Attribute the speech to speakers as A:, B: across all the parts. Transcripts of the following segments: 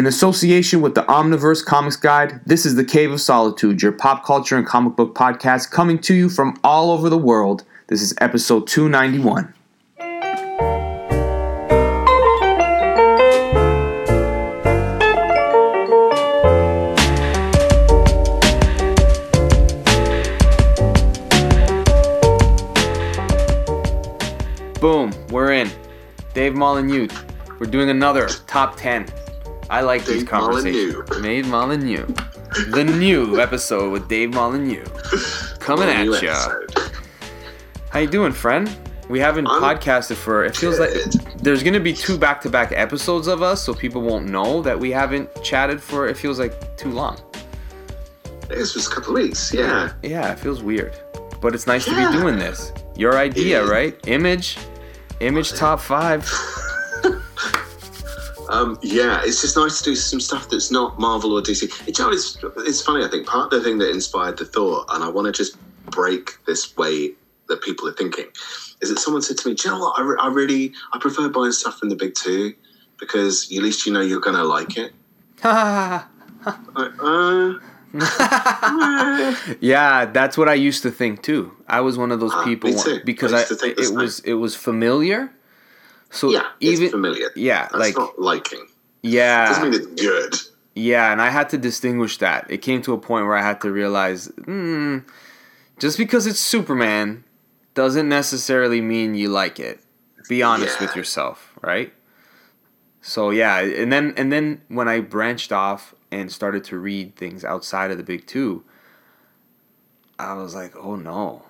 A: In association with the Omniverse Comics Guide, this is the Cave of Solitude, your pop culture and comic book podcast coming to you from all over the world. This is episode 291. Boom, we're in. Dave Molyneux. We're doing another top 10. I like these
B: Dave
A: conversations. Dave Molyneux. The new episode with Dave Molyneux. Coming at ya. How you doing, friend? We haven't
B: I'm
A: podcasted for. It feels like there's gonna be two back-to-back episodes of us, so people won't know that we haven't chatted for. It feels like too long.
B: It's just a couple weeks, yeah.
A: Yeah, it feels weird, but it's nice to be doing this. Your idea, right? Image, image top five.
B: Um, yeah, it's just nice to do some stuff that's not Marvel or DC. It, you know, it's, it's funny, I think part of the thing that inspired the thought, and I want to just break this way that people are thinking, is that someone said to me, Do you know what? I, re- I really, I prefer buying stuff from the big two because at least you know you're going to like it. Like, uh,
A: Yeah, that's what I used to think too. I was one of those
B: Ah,
A: people because
B: I
A: I,
B: used to think the
A: it was it was familiar. So
B: yeah,
A: even
B: familiar.
A: yeah,
B: That's
A: like
B: not liking.
A: Yeah, doesn't
B: mean it's good.
A: yeah, and I had to distinguish that. It came to a point where I had to realize, hmm, just because it's Superman doesn't necessarily mean you like it. Be honest with yourself, right? So yeah, and then and then when I branched off and started to read things outside of the big two, I was like, oh no.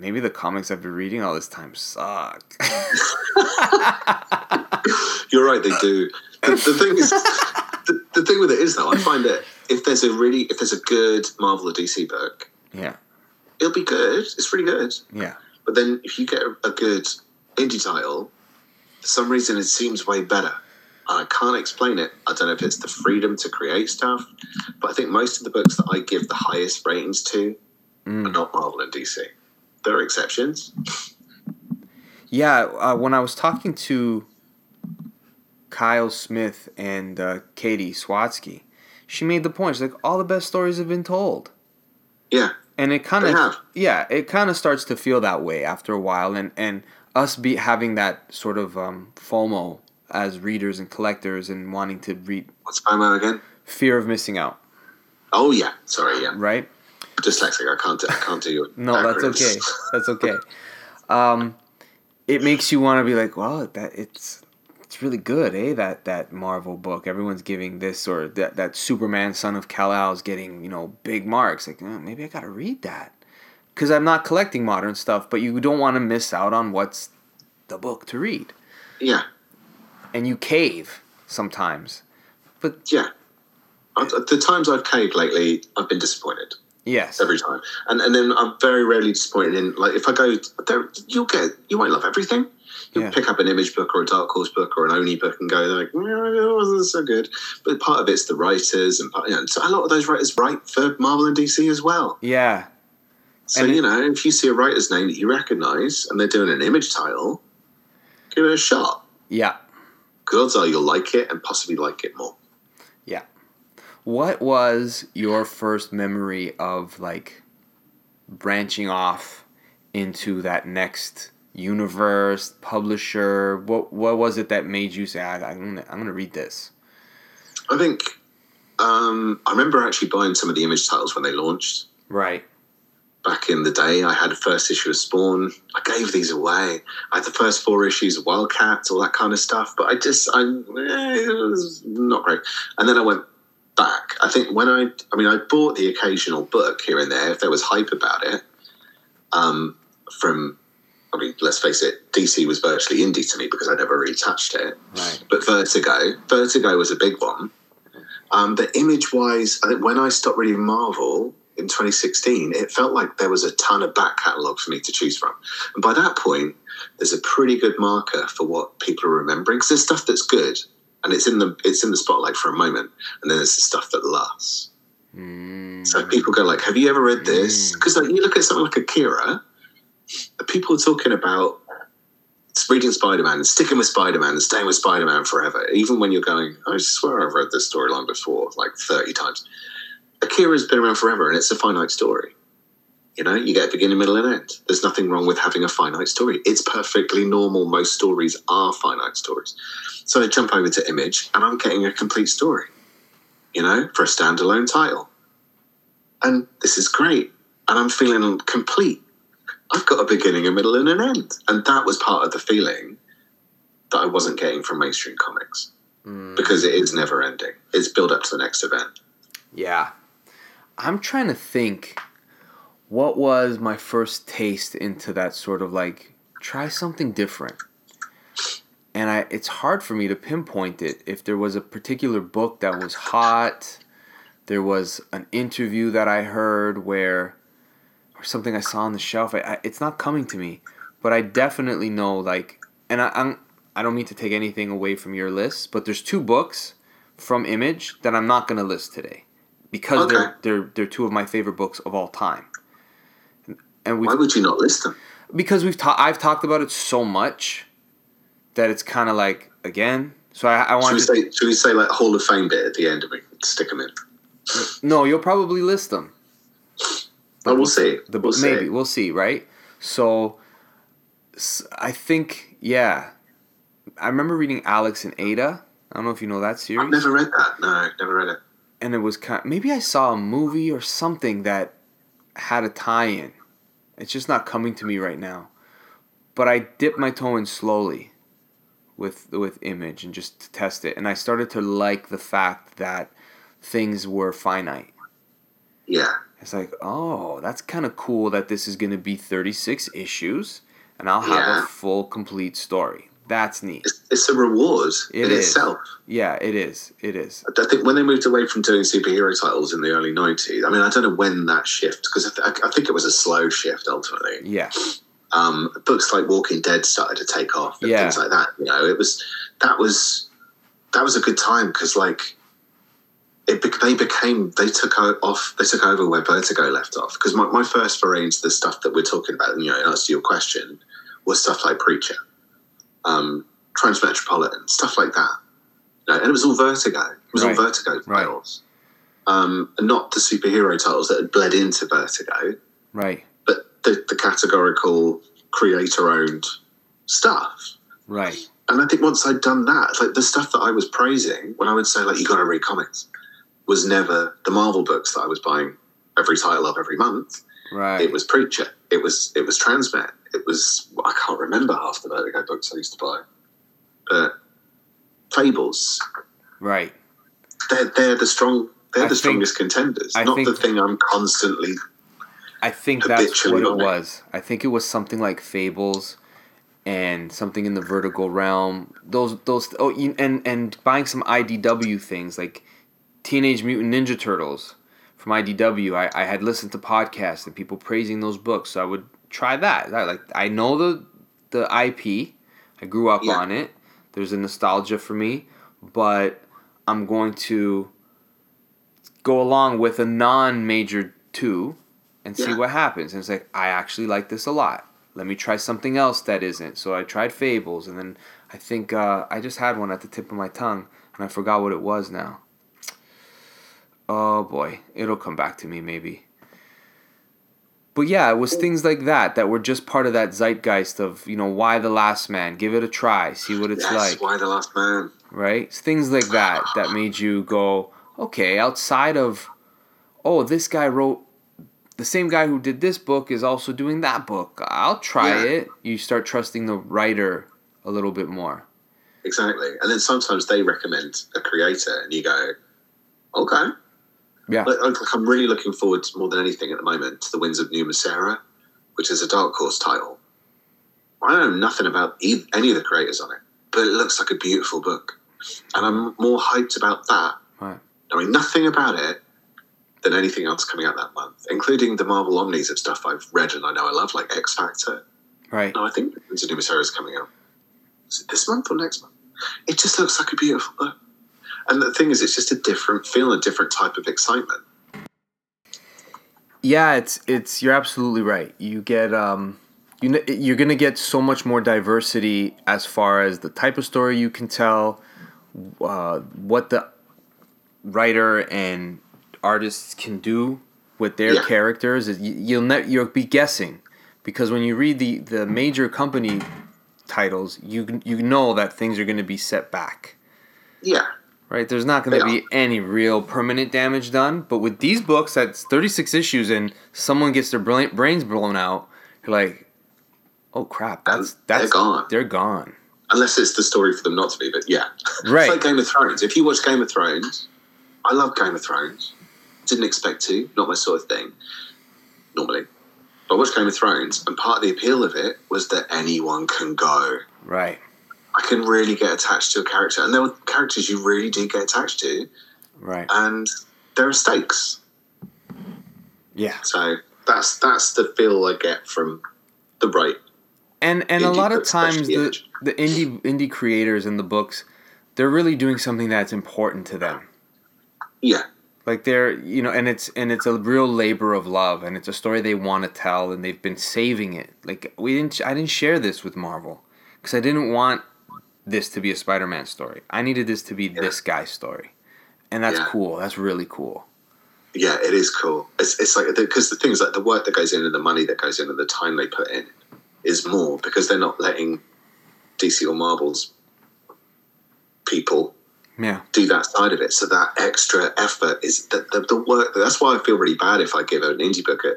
A: Maybe the comics I've been reading all this time suck.
B: You're right, they do. The, the thing is, the, the thing with it is though, I find that if there's a really, if there's a good Marvel or DC book,
A: yeah,
B: it'll be good. It's really good.
A: yeah.
B: But then if you get a, a good indie title, for some reason it seems way better. And I can't explain it. I don't know if it's the freedom to create stuff, but I think most of the books that I give the highest ratings to are
A: Mm.
B: not Marvel and DC. There are exceptions.
A: Yeah, uh, when I was talking to Kyle Smith and uh, Katie Swatsky, she made the point. She's like, all the best stories have been told.
B: Yeah,
A: And it kind of, yeah, it kind of starts to feel that way after a while. And, and us be having that sort of um, FOMO as readers and collectors and wanting to read
B: what's FOMO again?
A: fear of missing out,
B: Oh yeah, sorry, yeah.
A: right?
B: Dyslexic. I can't. I can't do your.
A: No, that's okay. That's okay. Um, it makes you want to be like, well, that it's it's really good, eh? That that Marvel book. Everyone's giving this or that that Superman, son of Kal El, is getting you know big marks. Like, oh, maybe I gotta read that because I'm not collecting modern stuff. But you don't want to miss out on what's the book to read,
B: Yeah,
A: and you cave sometimes. But
B: yeah. The times I've caved lately, I've been disappointed
A: yes,
B: every time, and and then I'm very rarely disappointed in like if I go there, you'll get you won't love everything. You'll
A: Yeah.
B: pick up an image book or a dark horse book or an Oni book and go like, "Mm, it wasn't so good. But part of it's the writers, and part, you know, so a lot of those writers write for Marvel and DC as well.
A: yeah,
B: So
A: And
B: you know, if you see a writer's name that you recognise and they're doing an image title, give it a shot.
A: yeah.
B: Good odds are you'll like it and possibly like it more.
A: What was your first memory of like branching off into that next universe, publisher? What what was it that made you say, I, I'm gonna I'm gonna read this?
B: I think um, I remember actually buying some of the image titles when they launched
A: Right.
B: back in the day. I had a first issue of Spawn. I gave these away. I had the first four issues of Wildcat, all that kind of stuff. But I just, I, eh, it was not great. And then I went back. I think when I, I mean, I bought the occasional book here and there if there was hype about it. Um, from, I mean, let's face it, DC was virtually indie to me because I never really touched it.
A: Right.
B: But Vertigo, Vertigo was a big one. Um, but image wise, I think when I stopped reading Marvel in 2016, it felt like there was a ton of back catalogue for me to choose from. And by that point, there's a pretty good marker for what people are remembering because there's stuff that's good and it's in the it's in the spotlight for a moment, and then there's the stuff that lasts.
A: Mm.
B: So people go like, "Have you ever read this?"
A: Mm.
B: Because like, you look at something like Akira, people are talking about reading Spider Man and sticking with Spider Man and staying with Spider Man forever, even when you're going, I swear I've read this storyline before, like 30 times. Akira's been around forever and it's a finite story. You know, you get a beginning, middle, and end. There's nothing wrong with having a finite story. It's perfectly normal. Most stories are finite stories. So I jump over to Image and I'm getting a complete story, you know, for a standalone title. And this is great. And I'm feeling complete. I've got a beginning, a middle, and an end. And that was part of the feeling that I wasn't getting from mainstream comics
A: Mm.
B: because it is never ending. It's build up to the next event.
A: Yeah. I'm trying to think what was my first taste into that sort of like try something different. And I it's hard for me to pinpoint it if there was a particular book that was hot, there was an interview that I heard where or something I saw on the shelf. I, I, it's not coming to me, but I definitely know like and I, I'm I don't mean to take anything away from your list, but there's two books from Image that I'm not gonna list today because
B: Okay.
A: they're they're they're two of my favorite books of all time. And we
B: Why would you not list them?
A: because we've ta- I've talked about it so much that it's kind of like again. So I, I
B: Should we
A: want to
B: say, should we say like Hall of Fame bit at the end of it? Stick them in.
A: no. You'll probably list them.
B: Oh, we'll see.
A: The
B: we'll
A: book
B: see.
A: maybe we'll see, right? So I think yeah. I remember reading Alex and Ada. I don't know if you know that series.
B: I've never read that. No, never read it.
A: and it was kind Of, maybe I saw a movie or something that had a tie-in. It's just not coming to me right now. But I dipped my toe in slowly with with image and just to test it and I started to like the fact that things were finite.
B: Yeah.
A: It's like, "Oh, that's kind of cool that this is going to be 36 issues and I'll have
B: Yeah.
A: a full complete story." That's neat.
B: It's, it's a reward
A: It
B: in
A: is.
B: itself.
A: Yeah, it is. It is.
B: I think when they moved away from doing superhero titles in the early 90s, I mean, I don't know when that shift, because I, th- I think it was a slow shift ultimately.
A: Yeah.
B: Um, books like Walking Dead started to take off and
A: Yeah.
B: things like that. You know, it was, that was, that was a good time because like, it, they became, they took o- off, they took over where Vertigo left off. Because my, my first foray into the stuff that we're talking about, you know, in answer to your question, was stuff like Preacher, um, Transmetropolitan, stuff like that. You know, and it was all Vertigo. It was
A: Right.
B: all Vertigo
A: Right.
B: titles. Um, and not the superhero titles that had bled into Vertigo,
A: Right.
B: but the, the categorical creator owned stuff.
A: Right.
B: And I think once I'd done that, like the stuff that I was praising when I would say, like, you got to read comics, was never the Marvel books that I was buying every title of every month.
A: Right.
B: It was Preacher. It was it was Transmet. It was I can't remember half the Vertigo books I used to buy, but Fables.
A: right.
B: They're they're the strong. They're
A: I
B: the
A: think-
B: strongest contenders.
A: I
B: not the thing I'm constantly.
A: I think that's what it
B: on it.
A: was. I think it was something like Fables and something in the Vertigo realm. Those those oh and and buying some IDW things like Teenage Mutant Ninja Turtles from IDW. I, I had listened to podcasts and people praising those books, so I would try that. I, like I know the the IP. I grew up
B: Yeah.
A: on it. There's a nostalgia for me, but I'm going to go along with a non-major two and see
B: Yeah.
A: what happens. And it's like I actually like this a lot. Let me try something else that isn't. So I tried Fables, and then I think uh, I just had one at the tip of my tongue, and I forgot what it was now. Oh boy, it'll come back to me maybe. But yeah, it was things like that that were just part of that zeitgeist of you know Y the last man. Give it a try, see what it's
B: yes,
A: like
B: Y the last man?
A: right? It's things like that that made you go, okay, outside of, oh, this guy wrote, the same guy who did this book is also doing that book. I'll try
B: Yeah.
A: it. You start trusting the writer a little bit more.
B: Exactly. And then sometimes they recommend a creator, and you go, okay.
A: Yeah.
B: Like, I'm really looking forward to, more than anything at the moment to the Winds of New Masera, which is a Dark Horse title. I know nothing about e- any of the creators on it, but it looks like a beautiful book, and I'm more hyped about that,
A: Right.
B: knowing nothing about it, than anything else coming out that month, including the Marvel Omnis of stuff I've read and I know I love, like X Factor.
A: Right.
B: No, I think Winds of New Masera is coming out. Is it this month or next month? It just looks like a beautiful book. And the thing is, it's just a different feel, a different type of excitement.
A: Yeah, it's it's you're absolutely right. You get um you you're gonna get so much more diversity as far as the type of story you can tell, uh, what the writer and artists can do with their
B: Yeah.
A: characters. You'll ne- you'll be guessing because when you read the the major company titles, you you know that things are gonna be set back.
B: Yeah,
A: Right, there's not going to
B: They
A: be any real permanent damage done, but with these books, that's 36 issues, and someone gets their bra- brains blown out. You're like, oh crap, that's
B: And they're
A: that's
B: gone.
A: They're gone.
B: unless it's the story for them not to be. But yeah,
A: Right.
B: It's like Game of Thrones. If you watch Game of Thrones, I love Game of Thrones. Didn't expect to, not my sort of thing. Normally, but I watched Game of Thrones, and part of the appeal of it was that anyone can go.
A: Right,
B: I can really get attached to a character, and there were characters you really do get attached to,
A: right,
B: and there are stakes.
A: yeah.
B: So that's that's the feel I get from the right.
A: And and a lot of times the
B: image.
A: the indie indie creators in the books, they're really doing something that's important to them.
B: Yeah,
A: like they're you know and it's and it's a real labor of love and it's a story they want to tell and they've been saving it like we didn't i didn't share this with marvel because i didn't want this to be a spider-man story i needed this to be this guy's story and that's
B: Yeah.
A: cool that's really cool
B: yeah, it is cool. It's it's like because the things like the work that goes in and the money that goes in and the time they put in is more because they're not letting DC or Marvel's people
A: yeah
B: do that side of it. So that extra effort is the, the, the work. That's why I feel really bad if I give an indie book a,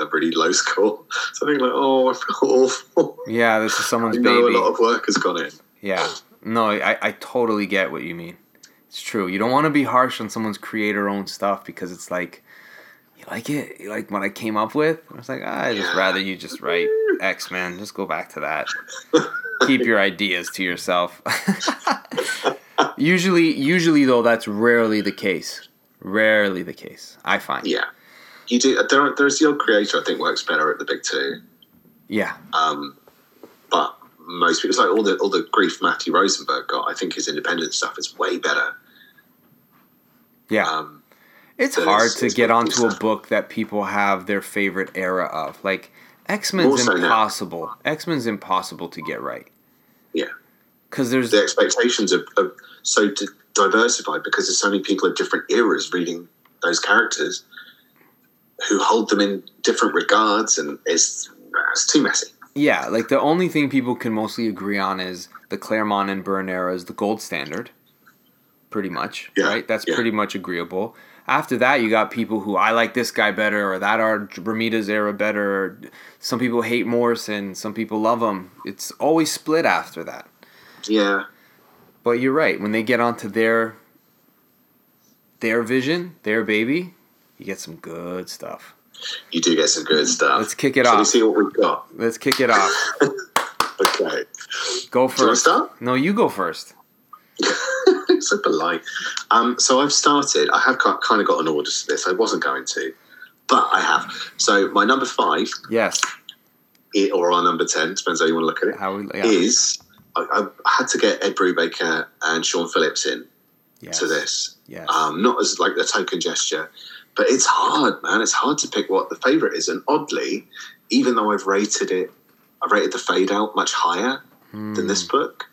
B: a, a really low score. Something like, oh, I feel awful.
A: yeah this is someone's
B: I know
A: baby
B: a lot of work has gone in.
A: Yeah. No I, I totally get what you mean. It's true. You don't want to be harsh on someone's creator owned stuff because it's like you like it? You like what i came up with? I was like ah, i just rather you just write x-men just go back to that. Keep your ideas to yourself. Usually usually though that's rarely the case. Rarely the case i find.
B: Yeah, you do. There, there's the old creator. I think works better at the big two.
A: yeah.
B: Um, but most people, it's like all the all the grief Matthew Rosenberg got. I think his independent stuff is way better.
A: yeah
B: Um,
A: it's hard
B: it's-
A: to
B: it's
A: get onto a book that people have their favorite era of like x-men's
B: so
A: impossible x-men's impossible to get right
B: Yeah.
A: because there's
B: the expectations are, are so di- diversified because there's so many people of different eras reading those characters who hold them in different regards, and it's it's too messy.
A: Yeah, like the only thing people can mostly agree on is the Claremont and Byrne era is the gold standard, pretty much.
B: Yeah,
A: right, that's
B: yeah.
A: pretty much agreeable. After that, you got people who I like this guy better, or that are Bermuda's era better. Or some people hate Morrison, some people love him. It's always split after that.
B: Yeah,
A: But you're right. When they get onto their their vision, their baby, you get some good stuff.
B: You do get some good stuff.
A: Let's kick it
B: Shall
A: off.
B: see what we've got?
A: Let's kick it off.
B: Okay.
A: Go
B: Do you want to
A: first. No, you go first.
B: so polite. Um, so I've started. I have kind of got an order to this. I wasn't going to, but I have. So my number five,
A: Yes.
B: i- or our number ten, depends how you want to look at it,
A: How we? Yeah.
B: is I, I had to get Ed Brubaker and Sean Phillips in
A: yes.
B: to this.
A: Yes.
B: Um, not as like a token gesture, but it's hard, man. It's hard to pick what the favorite is. And oddly, even though I've rated it, I've rated the fade out much higher than this
A: Hmm.
B: book.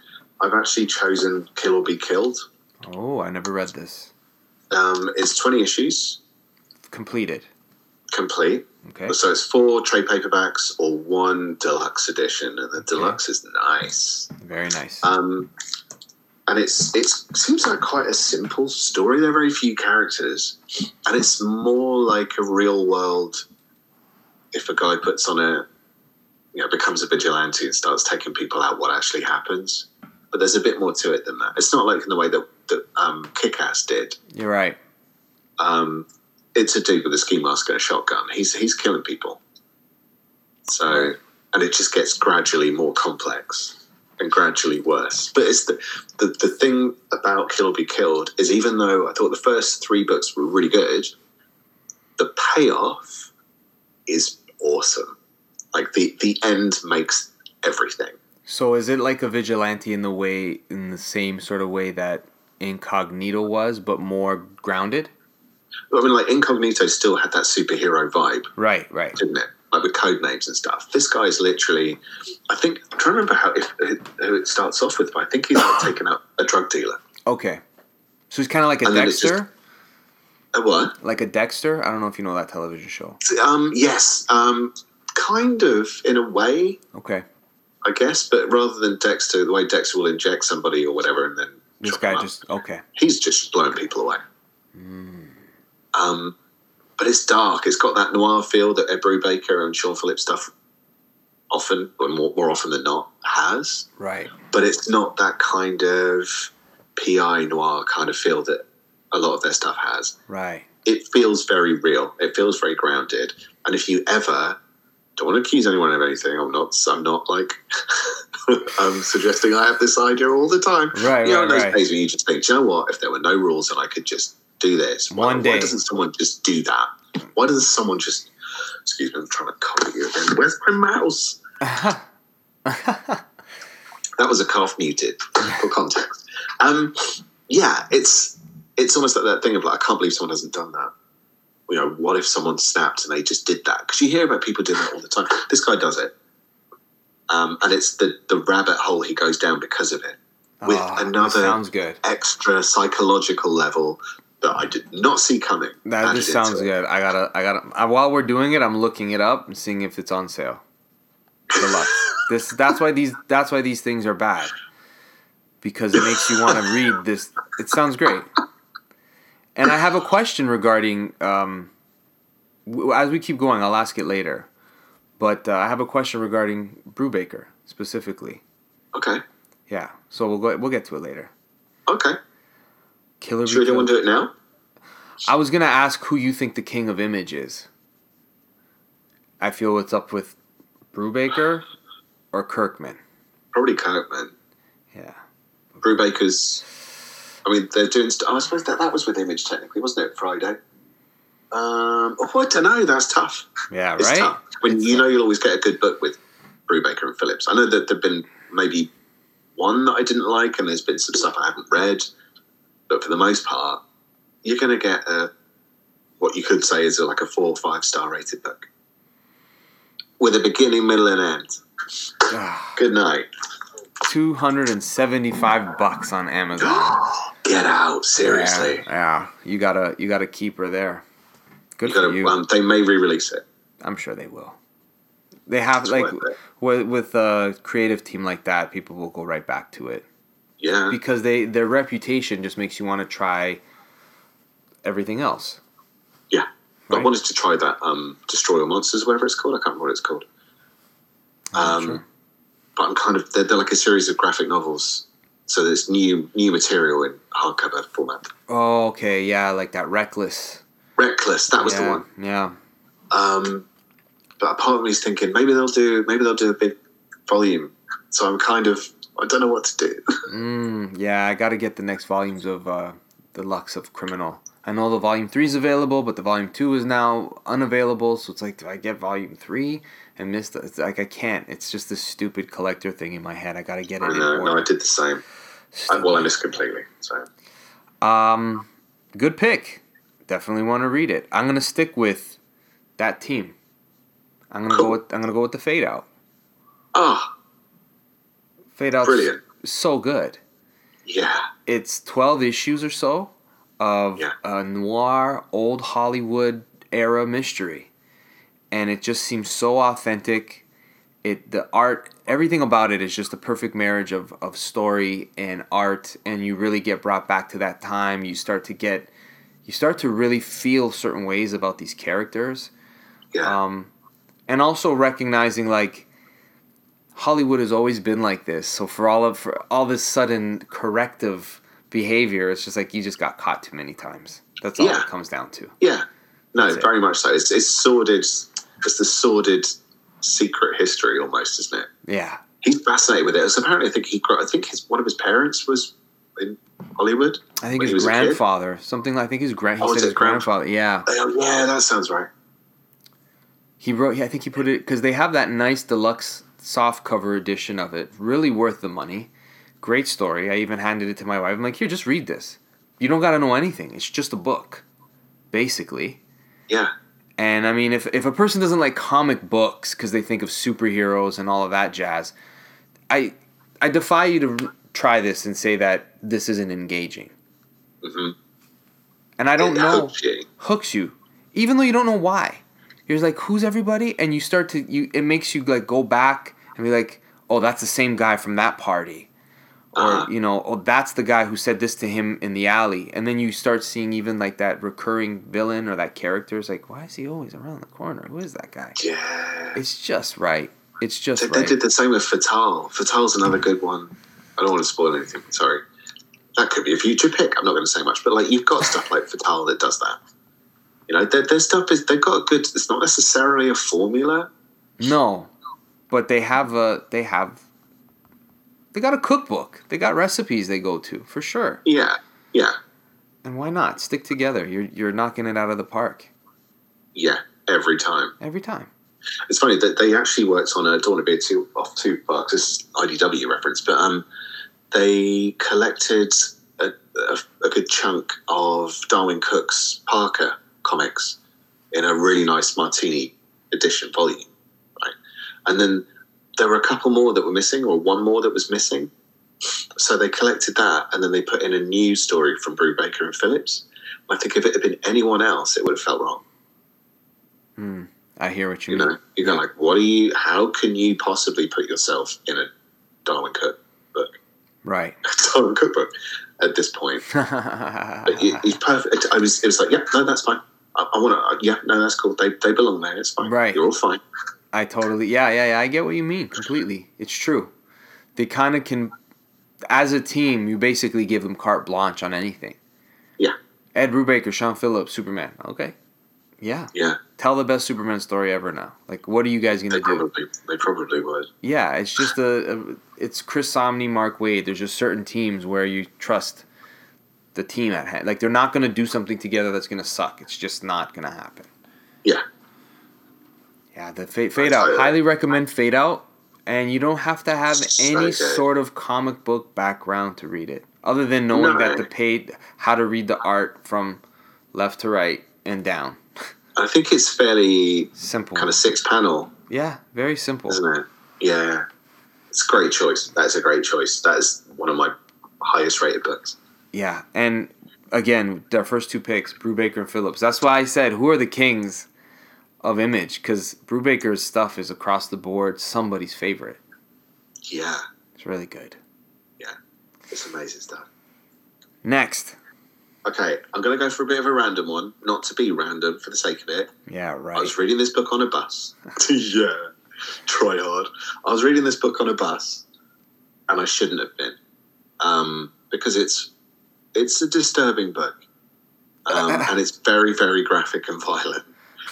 B: I've actually chosen Kill or Be Killed.
A: Oh, I never read this.
B: Um, it's 20 issues
A: Completed.
B: complete.
A: Okay.
B: So it's four trade paperbacks or one deluxe edition, and the deluxe is nice.
A: Very nice.
B: Um, and it's it seems like quite a simple story. There are very few characters, and it's more like a real world. If a guy puts on a, you know, becomes a vigilante and starts taking people out, what actually happens? But there's a bit more to it than that. It's not like in the way that that um, Kick-Ass did.
A: You're right.
B: Um, it's a dude with a ski mask and a shotgun. He's he's killing people. So, and it just gets gradually more complex and gradually worse. But it's the, the the thing about Kill or Be Killed is even though I thought the first three books were really good, the payoff is awesome. Like the the end makes everything.
A: So is it like a vigilante in the way, in the same sort of way that Incognito was, but more grounded?
B: I mean, like Incognito still had that superhero vibe,
A: Right. Right.
B: didn't it? Like with code names and stuff. This guy is literally, I think, I'm trying to remember how if, who it starts off with, but I think he's like taken out a drug dealer.
A: Okay. So he's kind of like a
B: And
A: Dexter,
B: A what?
A: like a Dexter. I don't know if you know that television show.
B: Um, yes, um, kind of in a way,
A: Okay.
B: I guess, but rather than Dexter, the way Dexter will inject somebody or whatever, and then
A: This guy
B: up,
A: just okay.
B: he's just blowing people away. Um, but it's dark. It's got that noir feel that Ed Brubaker and Sean Phillips stuff often, or more, more often than not, has.
A: Right.
B: But it's not that kind of PI noir kind of feel that a lot of their stuff has.
A: Right.
B: It feels very real. It feels very grounded. And if you ever don't want to accuse anyone of anything, I'm not. I'm not like I'm um, suggesting I have this idea all the time.
A: Right,
B: you know,
A: right,
B: those
A: right.
B: days when you just think, "Do you know what? If there were no rules and I could just do this, why,
A: One day.
B: why doesn't someone just do that? Why doesn't someone just? Excuse me, I'm trying to copy you again. Where's my mouse? That was a cough muted for context. Um, yeah, it's it's almost like that thing of like, I can't believe someone hasn't done that. You know, what if someone snapped and they just did that? Because you hear about people doing that all the time. This guy does it, um, and it's the the rabbit hole he goes down because of it. With
A: this
B: another-
A: sounds good.
B: Extra psychological level that I did not see coming.
A: That just sounds good. I gotta, I gotta. Uh, while we're doing it, I'm looking it up and seeing if it's on sale. Deluxe. this, that's why these, that's why these things are bad. Because it makes you want to read this. It sounds great. And I have a question regarding. Um, as we keep going, I'll ask it later. But uh, I have a question regarding Brubaker specifically.
B: Okay,
A: Yeah. So we'll go. We'll get to it later.
B: okay.
A: Killer.
B: Sure, you want to do it now?
A: I was gonna ask who you think the king of image is. I feel it's up with Brubaker or Kirkman.
B: Probably Kirkman.
A: Yeah.
B: Brubaker's. I mean, they're doing. St- oh, I suppose that, that was with Image technically, wasn't it? Friday. Um, oh, I don't know. That's tough.
A: Yeah.
B: It's
A: right.
B: tough. When
A: It's
B: you
A: tough.
B: know you'll always get a good book with Brubaker and Phillips. I know that there've been maybe one that I didn't like, and there's been some stuff I haven't read. But for the most part, you're going to get a what you could say is a, like a four or five star rated book with a beginning, middle, and end. Good night.
A: Two hundred and seventy-five bucks on Amazon.
B: Get out, seriously.
A: Yeah, yeah. You gotta, you gotta keep her there. Good
B: You
A: for
B: gotta,
A: you.
B: Um, they may re-release it.
A: I'm sure they will. They have
B: It's
A: like with with a creative team like that, people will go right back to it.
B: Yeah,
A: because they their reputation just makes you want to try everything else.
B: yeah. I wanted to try that um, Destroy All Monsters, whatever it's called. I can't remember what it's called. Um,
A: Sure.
B: But I'm kind of they're, they're like a series of graphic novels, so there's new new material in hardcover format.
A: Oh, okay, yeah, like that reckless.
B: Reckless, that was
A: yeah,
B: the one.
A: Yeah,
B: Um, but a part of me is thinking maybe they'll do maybe they'll do a big volume. So I'm kind of I don't know what to do.
A: mm, yeah. I got to get the next volumes of uh, the Lux of Criminal. I know the volume three is available, but the volume two is now unavailable. So it's like, do I get volume three and miss the? It's like I can't. It's just this stupid collector thing in my head. I got to get it
B: I know, no. I did the same. I, well, I missed completely. So
A: Um, good pick. Definitely want to read it. I'm gonna stick with that team. I'm gonna
B: Cool.
A: go with I'm gonna go with the fade out.
B: ah,
A: Fade out.
B: brilliant.
A: So good.
B: Yeah,
A: It's 12 issues or so of
B: Yeah.
A: a noir old Hollywood era mystery, and it just seems so authentic. It the art everything about it is just a perfect marriage of, of story and art and you really get brought back to that time you start to get you start to really feel certain ways about these characters
B: yeah,
A: um, and also recognizing like Hollywood has always been like this. So for all of for all this sudden corrective behavior, it's just like you just got caught too many times. That's all
B: Yeah.
A: it comes down to.
B: yeah. No,
A: That's it.
B: very much so. It's, it's sordid. It's the sordid secret history almost, isn't it?
A: Yeah,
B: He's fascinated with it. So apparently, I think he. grew- I think his one of his parents was in Hollywood.
A: I think his
B: was a kid?
A: grandfather, something. I think his grand. He
B: Oh,
A: said his
B: his grandfather.
A: grandfather. Yeah,
B: Oh, yeah, that sounds right.
A: he wrote. I think he put it because they have that nice deluxe soft cover edition of it. Really worth the money. Great story. I even handed it to my wife. I'm like, here, just read this. You don't got to know anything. It's just a book, basically.
B: Yeah,
A: And I mean, if if a person doesn't like comic books because they think of superheroes and all of that jazz, I I defy you to try this and say that this isn't engaging.
B: Mm-hmm.
A: And I don't
B: it
A: know
B: hooks you.
A: hooks you, even though you don't know why. You're like, who's everybody? And you start to you. It makes you like go back and be like, oh, that's the same guy from that party, or
B: Uh-huh.
A: you know, oh, that's the guy who said this to him in the alley. And then you start seeing even like that recurring villain or that character. It's like, why is he always around the corner? Who is that guy?
B: Yeah.
A: It's just right. It's just
B: They, they did the same with Fatal. Fatal's another good one. I don't want to spoil anything. Sorry. That could be a future pick. I'm not going to say much, but like you've got stuff like Fatal that does that. You know, their, their stuff is they've got a good. It's not necessarily a formula.
A: No, but they have a they have they got a cookbook. They got recipes they go to for sure.
B: Yeah, yeah,
A: And why not stick together? You're you're knocking it out of the park
B: yeah. Every time.
A: every time.
B: It's funny that they actually worked on a. Don't want to be too off too 'cause this is IDW reference, but um, they collected a, a, a good chunk of Darwyn Cooke's Parker comics in a really nice Martini edition volume, right? And then there were a couple more that were missing, or one more that was missing. So they collected that, and then they put in a new story from Brubaker and Phillips. I think if it had been anyone else, it would have felt wrong.
A: Hmm. I hear what you,
B: You
A: mean.
B: know, you go like, what are you? How can you possibly put yourself in a Darwyn Cooke book,
A: Right.
B: Darwyn Cooke book at this point? But he- he's perfect. I was, it was like, yeah, no, that's fine. I, I want to, uh, yeah, no, that's cool. They, they belong there. It's fine.
A: Right.
B: You're all fine.
A: I totally yeah yeah yeah. I get what you mean completely. It's true. They kind of can, as a team, you basically give them carte blanche on anything.
B: Yeah.
A: Ed Brubaker, Sean Phillips, Superman. Okay. Yeah.
B: Yeah,
A: Tell the best Superman story ever now. Like, what are you guys gonna do?
B: probably, they probably would.
A: Yeah, it's just a, a it's Chris Samnee, Mark Waid. There's just certain teams where you trust the team at hand. Like they're not gonna do something together that's gonna suck. It's just not gonna happen.
B: Yeah.
A: Yeah, the fade, fade out. Highly recommend fade out, and you don't have to have any sort of comic book background to read it, other than knowing
B: No.
A: that the paid how to read the art from left to right and down.
B: I think it's fairly
A: Simple.
B: kind of six panel,
A: yeah, very simple.
B: isn't it? Yeah. It's a great choice. That's a great choice. That is one of my highest rated books.
A: Yeah, and again, their first two picks, Brubaker and Phillips. That's why I said, who are the kings of image? Because Brubaker's stuff is across the board somebody's favorite.
B: Yeah.
A: It's really good.
B: Yeah, it's amazing stuff.
A: Next.
B: Okay, I'm going to go for a bit of a random one, not to be random for the sake of it.
A: Yeah, right.
B: I was reading this book on a bus. yeah, try hard. I was reading this book on a bus, and I shouldn't have been, um, because it's it's a disturbing book, um, and it's very very graphic and violent.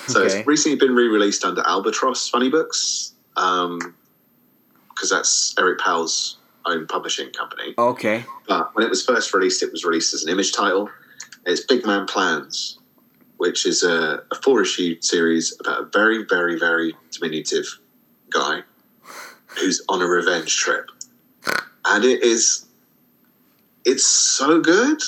B: So
A: Okay.
B: it's recently been re-released under Albatross Funny Books, because that's Eric Powell's own publishing company.
A: Okay.
B: But when it was first released, it was released as an image title. It's Big Man Plans, which is a, a four issue series about a very, very, very diminutive guy who's on a revenge trip. And it is, it's so good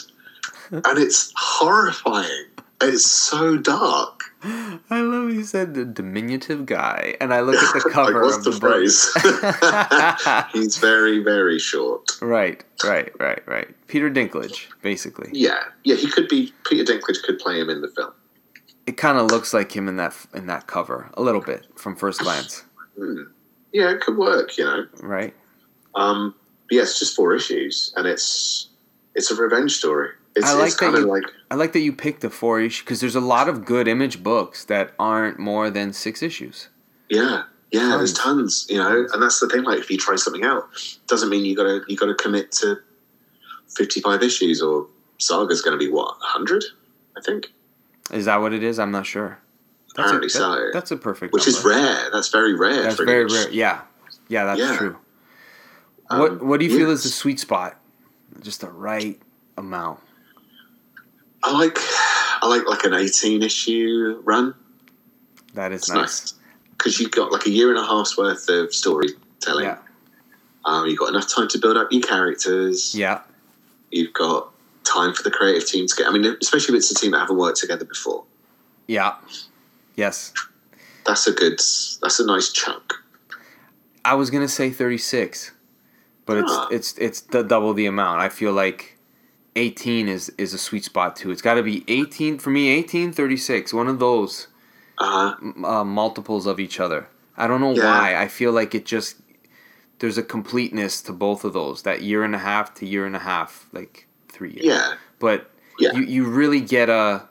B: and it's horrifying. It's so dark.
A: I love you said the diminutive guy, and I look at the
B: like,
A: cover
B: what's
A: of
B: the,
A: the, book.
B: phrase? He's very, very short.
A: right, right, right, right. Peter Dinklage, basically.
B: Yeah, yeah. He could be Peter Dinklage could play him in the film.
A: It kind of looks like him in that in that cover a little bit from first glance,
B: Hmm. Yeah, it could work. You know.
A: right?
B: Um, yeah, it's just four issues, and it's it's a revenge story. It's,
A: I like
B: it's
A: that
B: kind of
A: you-
B: like
A: I like that you picked the four issue because there's a lot of good image books that aren't more than six issues.
B: yeah, yeah. There's
A: Tons.
B: tons, you know, and that's the thing. Like, if you try something out, doesn't mean you gotta you gotta commit to fifty five issues or Saga's going to be what hundred, I think,
A: Is that what it is? I'm not sure. That's
B: Apparently
A: a,
B: so.
A: That's a perfect.
B: which is rare. That's very rare.
A: That's
B: for
A: very rare. Yeah, yeah, that's
B: Yeah.
A: true.
B: Um,
A: what What do you feel is the sweet spot? Just the right amount.
B: I like I like like an eighteen issue run.
A: That is
B: It's
A: nice.
B: nice because you've got like a year and a half's worth of storytelling.
A: Yeah,
B: Um, you've got enough time to build up your characters.
A: yeah,
B: You've got time for the creative team to get. I mean, especially if it's a team that haven't worked together before.
A: yeah. Yes.
B: That's a good. That's a nice chunk.
A: I was gonna say thirty six, but it's
B: Ah.
A: it's it's the double the amount. I feel like eighteen is is a sweet spot too. It's got to be eighteen for me. 18, 36, One of those
B: Uh,
A: m- uh, multiples of each other. I don't know
B: Yeah.
A: why. I feel like it just there's a completeness to both of those. That year and a half to year and a half, like three years.
B: yeah.
A: But
B: Yeah.
A: you you really get a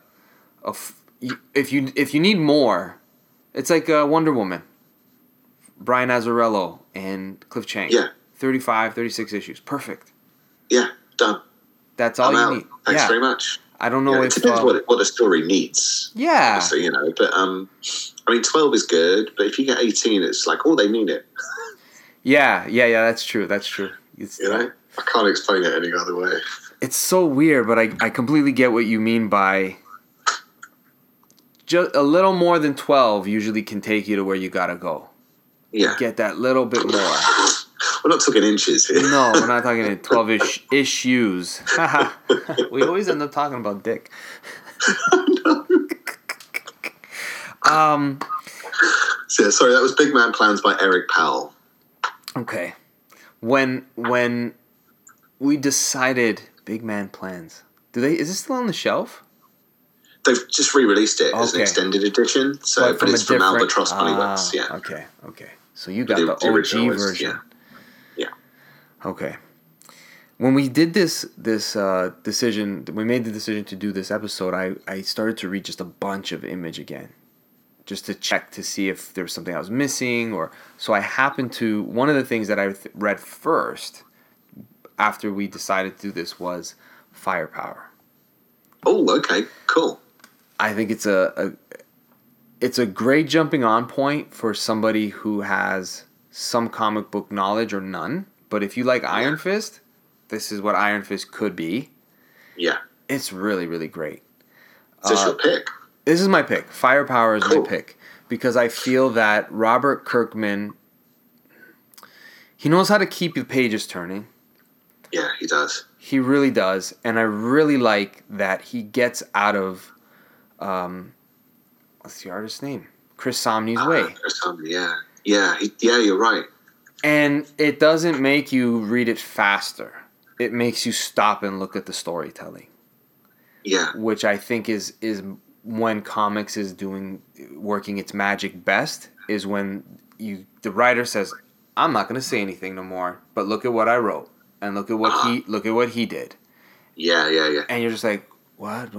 A: a f- you, if you if you need more, it's like uh, Wonder Woman. Brian Azzarello and Cliff Chiang.
B: Yeah.
A: 35, 36 issues. Perfect.
B: Yeah. Done.
A: That's all
B: I'm
A: you
B: out.
A: need.
B: Thanks
A: yeah.
B: very much.
A: I don't know
B: Yeah, it depends
A: uh,
B: what what a story needs.
A: Yeah.
B: So you know, but um, I mean, twelve is good, but if you get eighteen, it's like, oh, they mean it.
A: Yeah, yeah, yeah, that's true. That's true. It's,
B: You know, I can't explain it any other way.
A: it's so weird, but I, I completely get what you mean by just a little more than 12 usually can take you to where you got to go.
B: Yeah,
A: Get that little bit more.
B: We're not talking inches here.
A: No, we're not talking 12 ish issues. we always end up talking about dick. um,
B: So, sorry, that was Big Man Plans by Eric Powell.
A: okay. When when we decided big man plans. Do they is this still on the shelf?
B: They've just re-released it as an extended edition. So, but,
A: a
B: it's from Albatross Money
A: Ah,
B: Works. Yeah,
A: Okay, okay. So you got
B: The-
A: the,
B: is-
A: version.
B: yeah.
A: Okay. When we did this this uh, decision, we made the decision to do this episode. I I started to read just a bunch of image again, just to check to see if there was something I was missing, or so I happened to one of the things that I th- read first after we decided to do this was firepower.
B: Oh, okay, cool.
A: I think it's a, a it's a great jumping on point for somebody who has some comic book knowledge or none. But if you like Iron Fist, this is what Iron Fist could be.
B: Yeah,
A: It's really really great.
B: is this
A: Uh,
B: your pick?
A: This is my pick. Firepower is
B: Cool.
A: my pick because I feel that Robert Kirkman he knows how to keep the pages turning.
B: Yeah, he does.
A: He really does, and I really like that he gets out of, um, what's the artist's name? Chris Samnee's
B: Ah,
A: way,
B: Chris Humley, yeah, yeah, he, yeah. You're right.
A: And it doesn't make you read it faster. It makes you stop and look at the storytelling,
B: Yeah,
A: which I think is is when comics is doing working its magic best. Is when you the writer says, "I'm not going to say anything no more, but look at what I wrote, and look at what uh-huh. he look at what he did."
B: yeah, yeah, yeah.
A: and you're just like what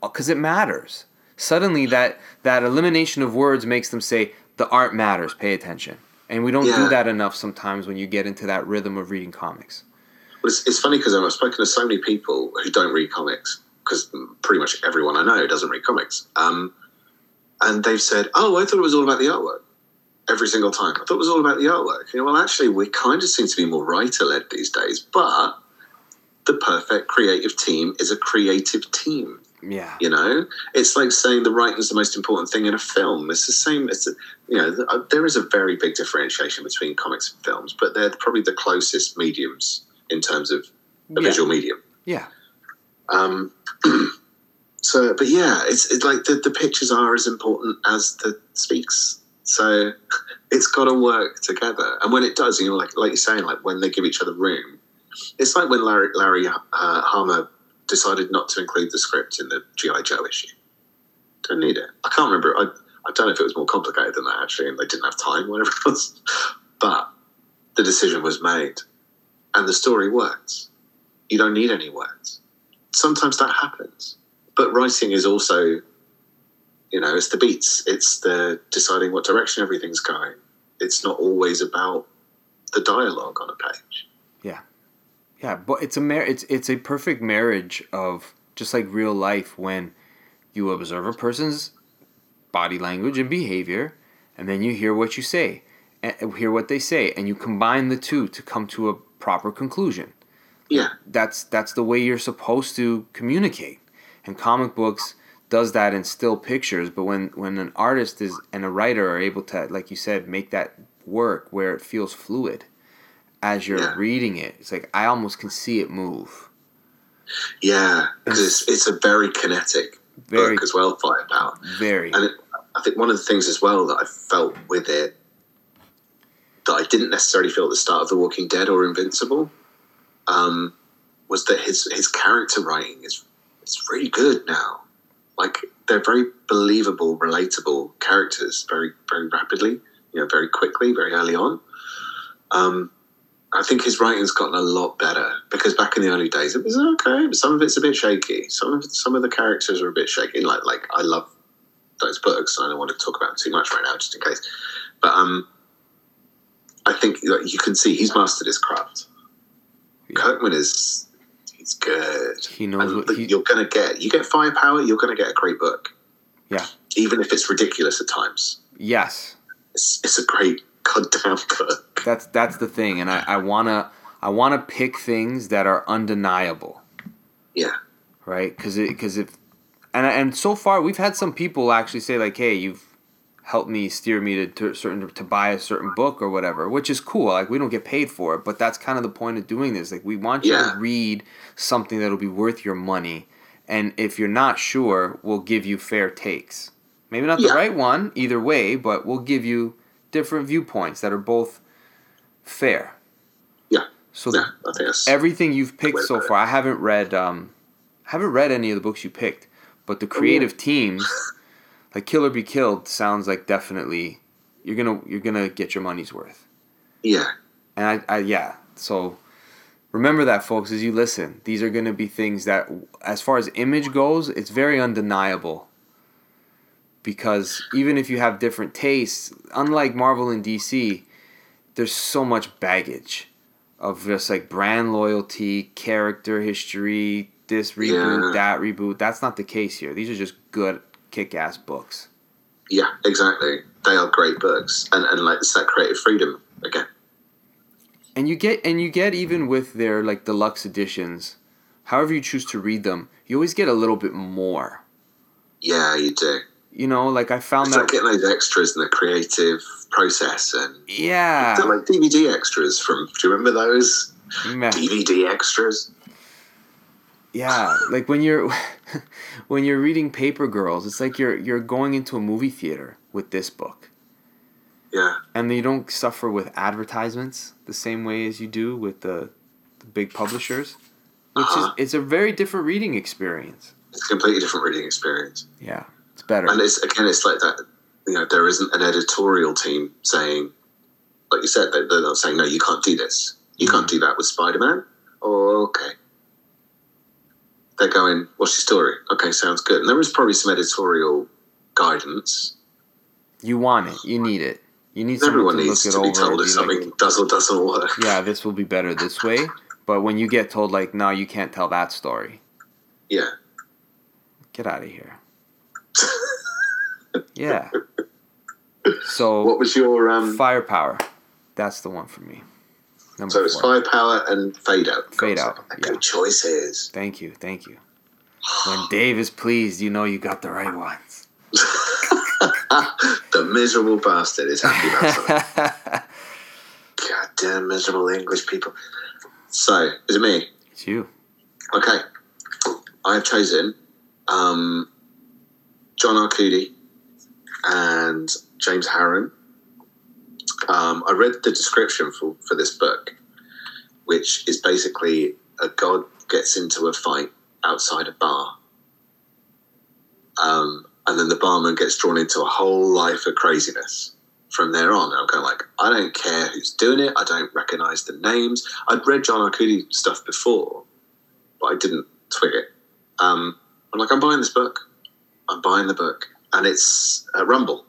A: because uh, it matters suddenly that that elimination of words makes them say the art matters pay attention and we don't
B: Yeah.
A: do that enough sometimes when you get into that rhythm of reading comics
B: But it's, it's funny because I've spoken to so many people who don't read comics because pretty much everyone I know doesn't read comics. Um, and they've said, "Oh, I thought it was all about the artwork." Every single time, I thought it was all about the artwork. You know, well, actually, we kind of seem to be more writer led these days. But the perfect creative team is a creative team.
A: Yeah
B: You know, it's like saying the writing is the most important thing in a film. It's the same. It's a, you know, uh, there is a very big differentiation between comics and films, but they're probably the closest mediums in terms of a
A: yeah,
B: visual medium.
A: yeah
B: Um, so, but yeah, it's, it's like the, the pictures are as important as the speaks. So it's got to work together. And when it does, you know, like like you're saying, like when they give each other room, it's like when Larry Larry uh, Hama decided not to include the script in the GI Joe issue. Don't need it. I can't remember. I I don't know if it was more complicated than that actually, and they didn't have time, whatever it was. But the decision was made, and the story works. You don't need any words sometimes that happens. But writing is also, you know, it's the beats, it's the deciding what direction everything's going. It's not always about the dialogue on a page.
A: Yeah but it's a mar- it's it's a perfect marriage of just like real life when you observe a person's body language and behavior and then you hear what you say and hear what they say and you combine the two to come to a proper conclusion.
B: Yeah,
A: that's that's the way you're supposed to communicate. And comic books does that in still pictures but when when an artist is and a writer are able to like you said make that work where it feels fluid as you're
B: Yeah.
A: reading it it's like i almost can see it move
B: yeah, because it's, it's a very kinetic
A: very
B: book as well, Firepower.
A: very
B: And it, I think one of the things as well that I felt with it that I didn't necessarily feel at the start of The Walking Dead or Invincible um, was that his his character writing is is really good now. Like they're very believable, relatable characters very very rapidly, you know, very quickly, very early on. Um, I think his writing's gotten a lot better because back in the early days it was okay, but some of it's a bit shaky. Some of some of the characters are a bit shaky. Like like I love those books. and I don't want to talk about them too much right now, just in case. But um, I think like, you can see he's mastered his craft.
A: Yeah.
B: Kirkman is he's good.
A: He knows
B: And
A: what he,
B: you're gonna get. You get firepower. You're gonna get a great book.
A: Yeah.
B: Even if it's ridiculous at times,
A: yes.
B: it's it's a great goddamn book.
A: That's that's the thing, and I, I wanna I wanna pick things that are undeniable,
B: Yeah.
A: right? Because it because if and and so far we've had some people actually say like, hey, you've helped me steer me to, to certain to buy a certain book or whatever, which is cool. Like we don't get paid for it, but that's kind of the point of doing this. Like we want you
B: Yeah.
A: to read something that'll be worth your money, and if you're not sure, we'll give you fair takes. Maybe not the right one either way, but we'll give you different viewpoints that are both fair.
B: Yeah.
A: So
B: Yeah.
A: Everything you've picked so far, I haven't read. Um, haven't read any of the books you picked, but the creative teams, like Kill or Be Killed, sounds like definitely you're gonna you're gonna get your money's worth.
B: yeah.
A: And I, I yeah. So remember that, folks, as you listen. These are gonna be things that, as far as image goes, it's very undeniable. Because even if you have different tastes, unlike Marvel and DC, there's so much baggage of just like brand loyalty, character history, this reboot,
B: Yeah.
A: that reboot. That's not the case here. These are just good, kick ass books.
B: Yeah, exactly. They are great books, and and like it's that creative freedom again.
A: And you get and you get even with their like deluxe editions, however you choose to read them, you always get a little bit more.
B: Yeah, you do.
A: You know, like I found
B: It's like
A: that
B: getting those extras in the creative process, and
A: yeah,
B: like DVD extras from. Do you remember those
A: meh.
B: DVD extras?
A: yeah, like when you're when you're reading Paper Girls, it's like you're you're going into a movie theater with this book.
B: Yeah,
A: and you don't suffer with advertisements the same way as you do with the, the big publishers which
B: Uh-huh.
A: is it's a very different reading experience
B: it's a completely different reading experience.
A: yeah it's better
B: And it's again, it's like that. You know, there isn't an editorial team saying, like you said, they- they're not saying, no, you can't do this. You can't mm. do that with Spider Man. Oh, okay. They're going, what's your story? Okay, sounds good. And there is probably some editorial guidance.
A: you want it you need it you need someone
B: Everyone
A: to
B: needs to be told if something
A: like,
B: does or doesn't work.
A: yeah this will be better this way but when you get told like no you can't tell that story
B: Yeah.
A: get out of here yeah so
B: What was your um?
A: firepower that's the one for me number
B: So it's
A: four.
B: firepower and fade out.
A: Fade Out, yeah.
B: Good choices.
A: thank you thank you when dave is pleased you know you got the right ones
B: the miserable bastard is happy about something. Goddamn miserable English people. So, is it me?
A: it's you
B: Okay. I have chosen um, John Arcudi and James Harren. Um, I read the description for, for this book, which is basically a god gets into a fight outside a bar. Um, and then the barman gets drawn into a whole life of craziness from there on. I'm going like, I don't care who's doing it. I don't recognize the names. I'd read John Arcudi stuff before, but I didn't twig it. Um, I'm like, I'm buying this book. I'm buying the book, and it's uh, Rumble.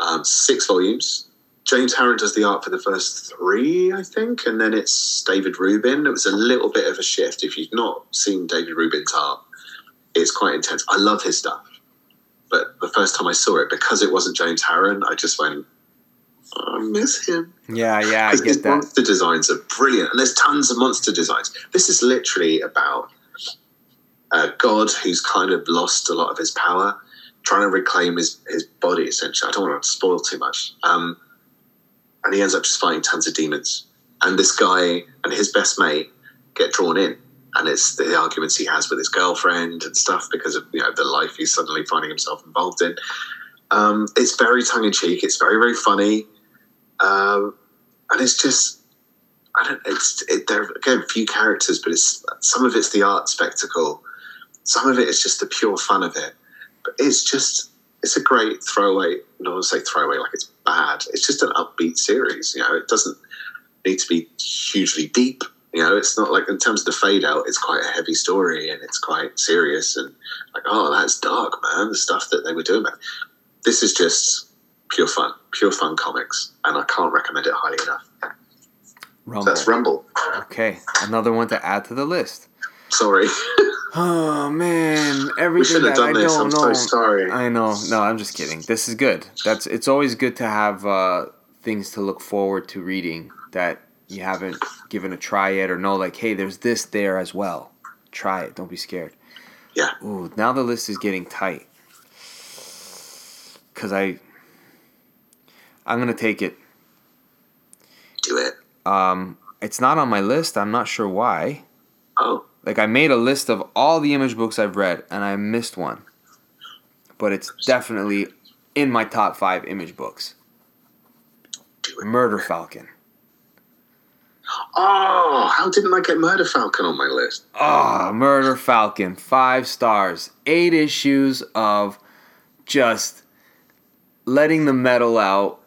B: Um, six volumes. James Harren does the art for the first three, I think, and then it's David Rubin. It was a little bit of a shift. If you've not seen David Rubin's art, it's quite intense. I love his stuff, but the first time I saw it, because it wasn't James Harren, I just went, I miss him.
A: Yeah, yeah, I
B: Because his
A: get that.
B: monster designs are brilliant, and there's tons of monster designs. This is literally about a god who's kind of lost a lot of his power, trying to reclaim his, his body. Essentially, I don't want to spoil too much. Um, and he ends up just fighting tons of demons. And this guy and his best mate get drawn in, and it's the arguments he has with his girlfriend and stuff because of you know the life he's suddenly finding himself involved in. Um, it's very tongue in cheek. It's very very funny, um, and it's just I don't. It's it, there are, again few characters, but it's some of it's the art spectacle, some of it is just the pure fun of it. But it's just it's a great throwaway. No one say throwaway like it's bad. It's just an upbeat series. You know, it doesn't need to be hugely deep. You know, it's not like in terms of the fade out, it's quite a heavy story and it's quite serious and like, oh, that's dark, man. The stuff that they were doing. This is just pure fun, pure fun comics, and I can't recommend it highly enough.
A: Rumble.
B: So that's Rumble.
A: Okay, another one to add to the list.
B: Sorry.
A: Oh man, everything
B: should have
A: that I
B: this.
A: don't
B: I'm
A: know.
B: so sorry.
A: I know. No, I'm just kidding. This is good. That's it's always good to have uh, things to look forward to reading that you haven't given a try yet or know like, hey, there's this there as well. Try it. Don't be scared.
B: Yeah.
A: Ooh, now the list is getting tight. Cause I I'm gonna take it.
B: Do it.
A: Um it's not on my list. I'm not sure why.
B: Oh,
A: Like I made a list of all the image books I've read and I missed one. But it's definitely in my top 5 image books. Murder Falcon.
B: Oh, how didn't I get Murder Falcon on my list?
A: Ah, Murder Falcon, 5 stars. 8 issues of just letting the metal out.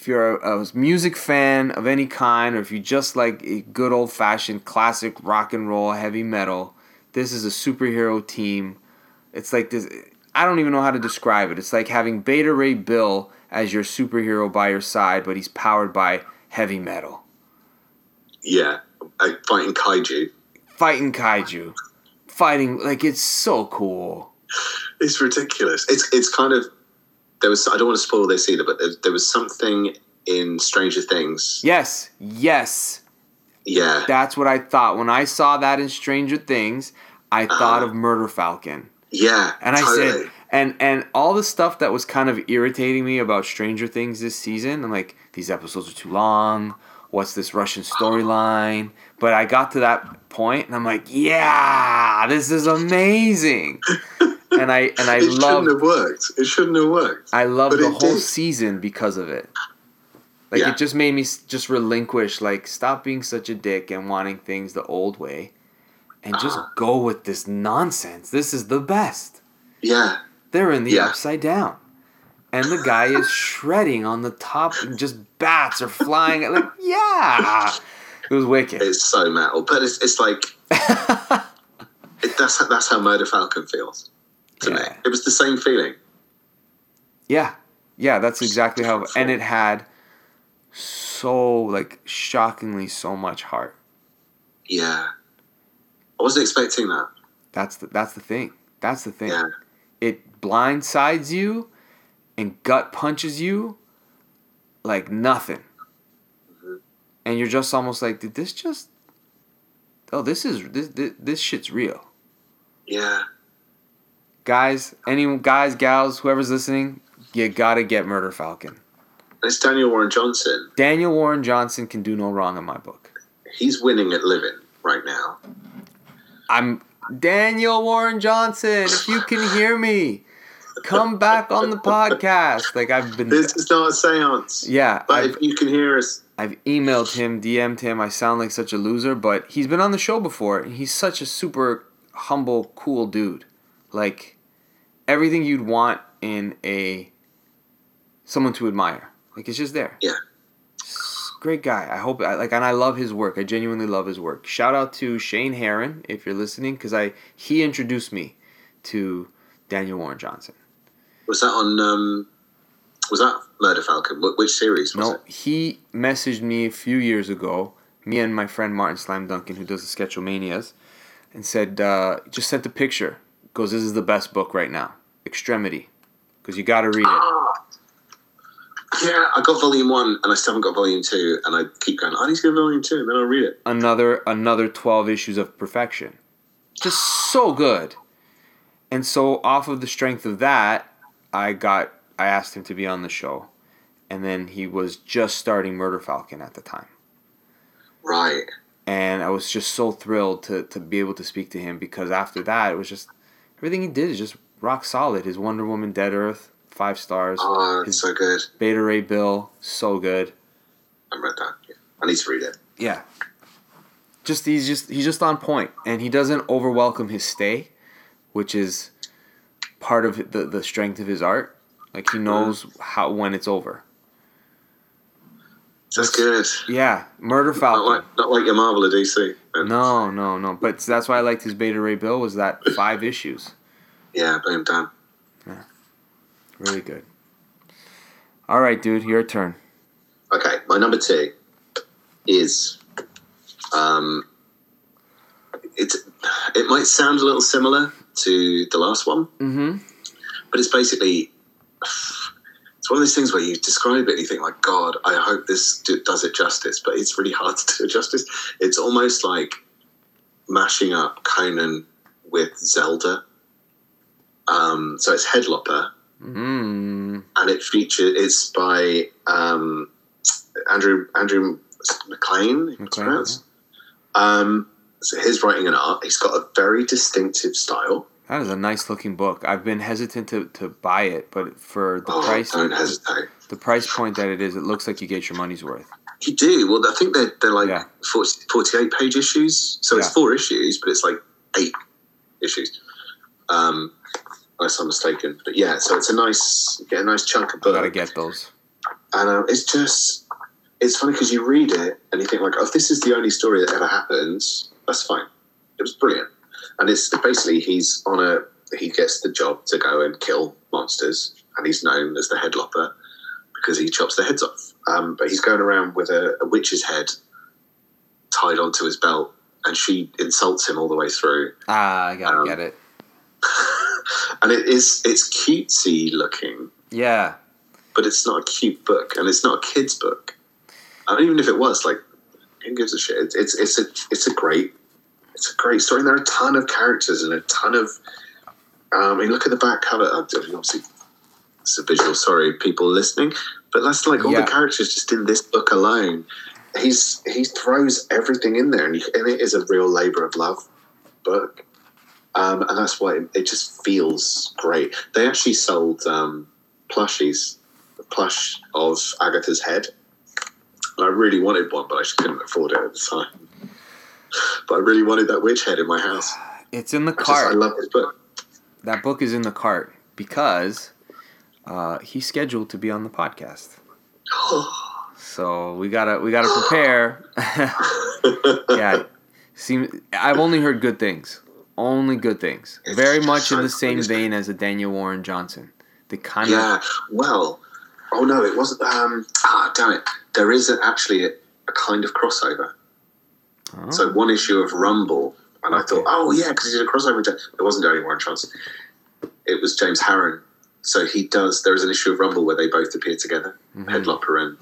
A: If you're a, a music fan of any kind, or if you just like a good old fashioned classic rock and roll heavy metal, this is a superhero team. It's like this. I don't even know how to describe it. It's like having Beta Ray Bill as your superhero by your side, but he's powered by heavy metal.
B: Yeah, fighting kaiju.
A: Fighting kaiju. Fighting, like, it's so cool.
B: It's ridiculous. It's it's kind of there was. I don't want to spoil this either, but there, there was something in Stranger Things.
A: Yes, yes.
B: Yeah,
A: That's what I thought. When I saw that in Stranger Things, I uh-huh. thought of Murder Falcon.
B: yeah,
A: And I
B: totally.
A: said, and and all the stuff that was kind of irritating me about Stranger Things this season, I'm like, these episodes are too long. What's this Russian storyline? But I got to that point, and I'm like, yeah, this is amazing. and I and I
B: it shouldn't have worked. It shouldn't have worked.
A: I love
B: But
A: the whole
B: did.
A: season because of it. Like
B: Yeah.
A: it just made me just relinquish, like stop being such a dick and wanting things the old way, and just
B: Uh-huh.
A: go with this nonsense. This is the best.
B: Yeah,
A: They're in the
B: Yeah.
A: upside down, and the guy is shredding on the top, and just bats are flying. Like yeah, it was wicked.
B: it's so metal, but it's it's like it, that's that's how Murder Falcon feels.
A: Yeah.
B: It was the same feeling.
A: yeah, yeah, that's exactly how. And it had so like shockingly so much heart.
B: Yeah, I wasn't expecting that.
A: That's the that's the thing. That's the thing.
B: Yeah,
A: It blindsides you and gut punches you like nothing.
B: Mhm.
A: And you're just almost like, did this just Oh, this is this this, this shit's real.
B: yeah,
A: Guys, any guys, gals, whoever's listening, you got to get Murder Falcon.
B: it's Daniel Warren Johnson.
A: Daniel Warren Johnson can do no wrong in my book.
B: He's winning at living right now.
A: I'm Daniel Warren Johnson. If you can hear me, come back on the podcast. Like I've been
B: This is not a seance.
A: Yeah,
B: But
A: I've,
B: if you can hear us,
A: I've emailed him, DM'd him. I sound like such a loser, but he's been on the show before, and he's such a super humble, cool dude. Like everything you'd want in a someone to admire. Like it's just there.
B: Yeah.
A: Great guy. I hope I like, and I love his work. I genuinely love his work. Shout out to Shane Heron if you're listening, because I he introduced me to Daniel Warren Johnson.
B: was that on? Um, was that Murder Falcon? Which series was
A: No,
B: it?
A: he messaged me a few years ago, me and my friend Martin Slam Duncan, who does the Sketchomanias, and said, uh, just sent a picture. Goes, this is the best book right now. Extremity. Because you got to read it.
B: Ah. Yeah, I got volume one, and I still haven't got volume two, and I keep going. I need to get volume two, and then I'll read it.
A: Another another 12 issues of perfection. Just so good. And so off of the strength of that, I got I asked him to be on the show. And then he was just starting Murder Falcon at the time.
B: Right.
A: and I was just so thrilled to to be able to speak to him because after that it was just everything he did is just rock solid. His Wonder Woman, Dead Earth, five stars.
B: Oh, it's
A: His
B: so good.
A: Beta Ray Bill, so good.
B: I read that. Yeah. I need to read it.
A: Yeah. Just he's just he's just on point, and he doesn't overwelcome his stay, which is part of the the strength of his art. Like he mm-hmm. knows how when it's over.
B: That's good.
A: Yeah, Murder
B: Not like not like your Marvel or DC.
A: No, no, no. But that's why I liked his Beta Ray Bill was that five issues.
B: Yeah, boom, done.
A: Really good. All right, dude, your turn.
B: Okay, my number two is um, it's it might sound a little similar to the last one,
A: Mm-hmm.
B: but it's basically it's one of those things where you describe it and you think like God, I hope this do, does it justice, but it's really hard to do it justice. It's almost like mashing up Conan with Zelda. Um, so it's Headlopper,
A: Mm.
B: and it features it's by um, Andrew Andrew
A: MacLean.
B: pronounced. Um, so his writing and art, he's got a very distinctive style.
A: That is a nice looking book. I've been hesitant to, to buy it, but for the
B: oh,
A: price the price point that it is, it looks like you get your money's worth.
B: You do well. I think they're they're like
A: Yeah.
B: 40, 48 page issues, so it's four issues, but it's like eight issues. Um, unless I'm mistaken, but yeah. So it's a nice, get a nice chunk of book.
A: gotta get those.
B: and um, it's just it's funny because you read it and you think like oh if this is the only story that ever happens that's fine it was brilliant and it's basically he's on a he gets the job to go and kill monsters and he's known as the headlopper because he chops their heads off um, but he's going around with a, a witch's head tied onto his belt and she insults him all the way through
A: Ah, I gotta
B: Um,
A: get it.
B: and it is it's cutesy looking
A: Yeah.
B: but it's not a cute book and it's not a kid's book. I and even if it was, like, who gives a shit? It's it's it's a it's a great it's a great story. And there are a ton of characters and a ton of. Um, I mean, look at the back cover. Obviously, it's a visual. Sorry, people listening, but that's like all
A: Yeah.
B: the characters just in this book alone. He's he throws everything in there, and, you, and it is a real labor of love book. Um, and that's why it, it just feels great. They actually sold um, plushies, plush of Agatha's head. And I really wanted one, but I just couldn't afford it at the time. But I really wanted that witch head in my house.
A: It's in the
B: I, just, I love this book.
A: that book is in the cart because uh, he's scheduled to be on the podcast. So we gotta we gotta prepare. yeah, seem I've only heard good things. Only good things. Very much in the same
B: funny, isn't it?
A: vein as a Daniel Warren Johnson. The kind of
B: yeah, well, oh no, it wasn't. Um, ah, damn it. There is actually a, a kind of crossover.
A: Oh,
B: So one issue of Rumble, and I thought, oh yeah, because he did a crossover. It wasn't Danny Warren Johnson. It was James Harren. So he does. There is an issue of Rumble where they both appear together.
A: mhm.
B: Headlopper and